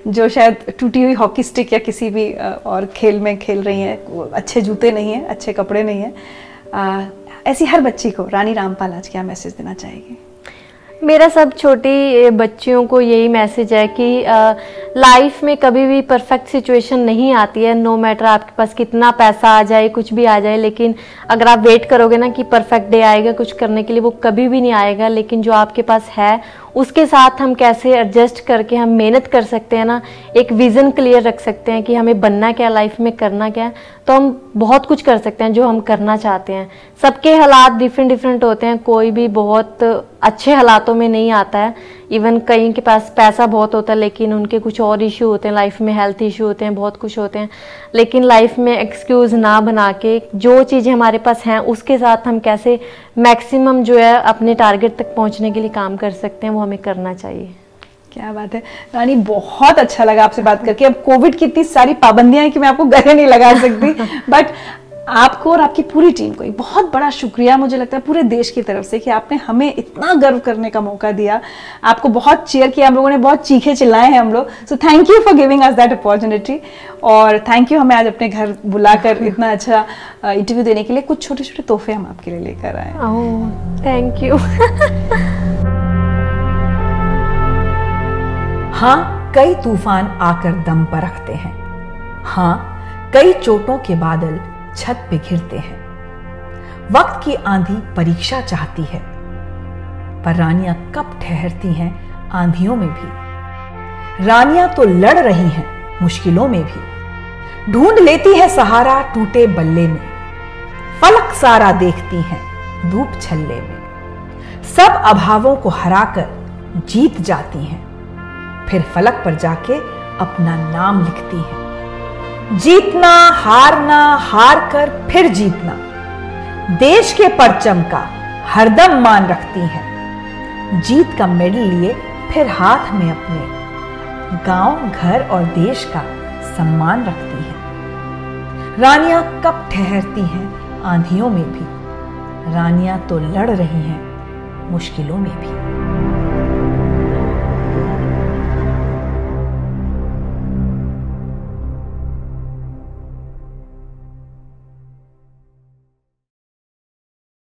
जो शायद टूटी हुई हॉकी स्टिक या किसी भी और खेल में खेल रही हैं अच्छे जूते नहीं हैं, अच्छे कपड़े नहीं हैं ऐसी हर बच्ची को, रानी रामपाल आज क्या मैसेज देना चाहेगी? मेरा सब छोटी बच्चियों को यही मैसेज है कि लाइफ में कभी भी परफेक्ट सिचुएशन नहीं आती है नो मैटर आपके पास कितना पैसा आ जाए, कुछ भी आ जाए, लेकिन अगर आप वेट करोगे ना कि परफेक्ट डे आएगा, कुछ करने के लिए वो कभी भी नहीं आएगा, लेकिन जो आपके पास है उसके साथ हम कैसे एडजस्ट करके हम मेहनत कर सकते हैं ना, एक विज़न क्लियर रख सकते हैं कि हमें बनना क्या लाइफ में करना क्या तो हम बहुत कुछ कर सकते हैं जो हम करना चाहते हैं। सबके हालात डिफरेंट डिफरेंट होते हैं, कोई भी बहुत अच्छे हालातों में नहीं आता है इवन कई के पास पैसा बहुत होता है लेकिन उनके कुछ और इशू होते हैं लाइफ में हेल्थ इशू होते हैं बहुत कुछ होते हैं। लेकिन लाइफ में एक्सक्यूज़ ना बना के जो चीज़ें हमारे पास हैं उसके साथ हम कैसे मैक्सिमम जो है अपने टारगेट तक पहुँचने के लिए काम कर सकते हैं वो हमें करना चाहिए। क्या बात है। रानी बहुत अच्छा लगा आपसे बात करके। अब कोविड की इतनी सारी पाबंदियाँ हैं कि मैं आपको गले नहीं लगा सकती। <laughs> बट आपको और आपकी पूरी टीम को एक बहुत बड़ा शुक्रिया। मुझे लगता है पूरे देश की तरफ़ से कि आपने हमें इतना गर्व करने का मौका दिया। आपको बहुत चेयर किया हम लोगों ने बहुत चीखे चिल्लाए हैं हम लोग। So thank you for giving us that opportunity और थैंक यू हमें आज अपने घर बुलाकर <laughs> इतना अच्छा इंटरव्यू देने के लिए कुछ छोटे छोटे तोहफे हम आपके लिए लेकर आए थैंक यू <laughs> हाँ कई तूफ़ान आकर दम पर रखते हैं। हाँ कई चोटों के बादल छत पे घिरते हैं। वक्त की आंधी परीक्षा चाहती है, पर रानियाँ कब ठहरती हैं आंधियों में भी। रानियाँ तो लड़ रही हैं मुश्किलों में भी। ढूंढ लेती है सहारा टूटे बल्ले में। फलक सारा देखती हैं धूप छल्ले में। सब अभावों को हराकर जीत जाती हैं, फिर फलक पर जाके अपना नाम लिखती है। जीतना, हारना, हार कर फिर जीतना। देश के परचम का हरदम मान रखती हैं। जीत का मेडल लिए फिर हाथ में अपने। गाँव, घर और देश का सम्मान रखती हैं। रानियाँ कब ठहरती हैं? आंधियों में भी। रानियाँ तो लड़ रही हैं, मुश्किलों में भी।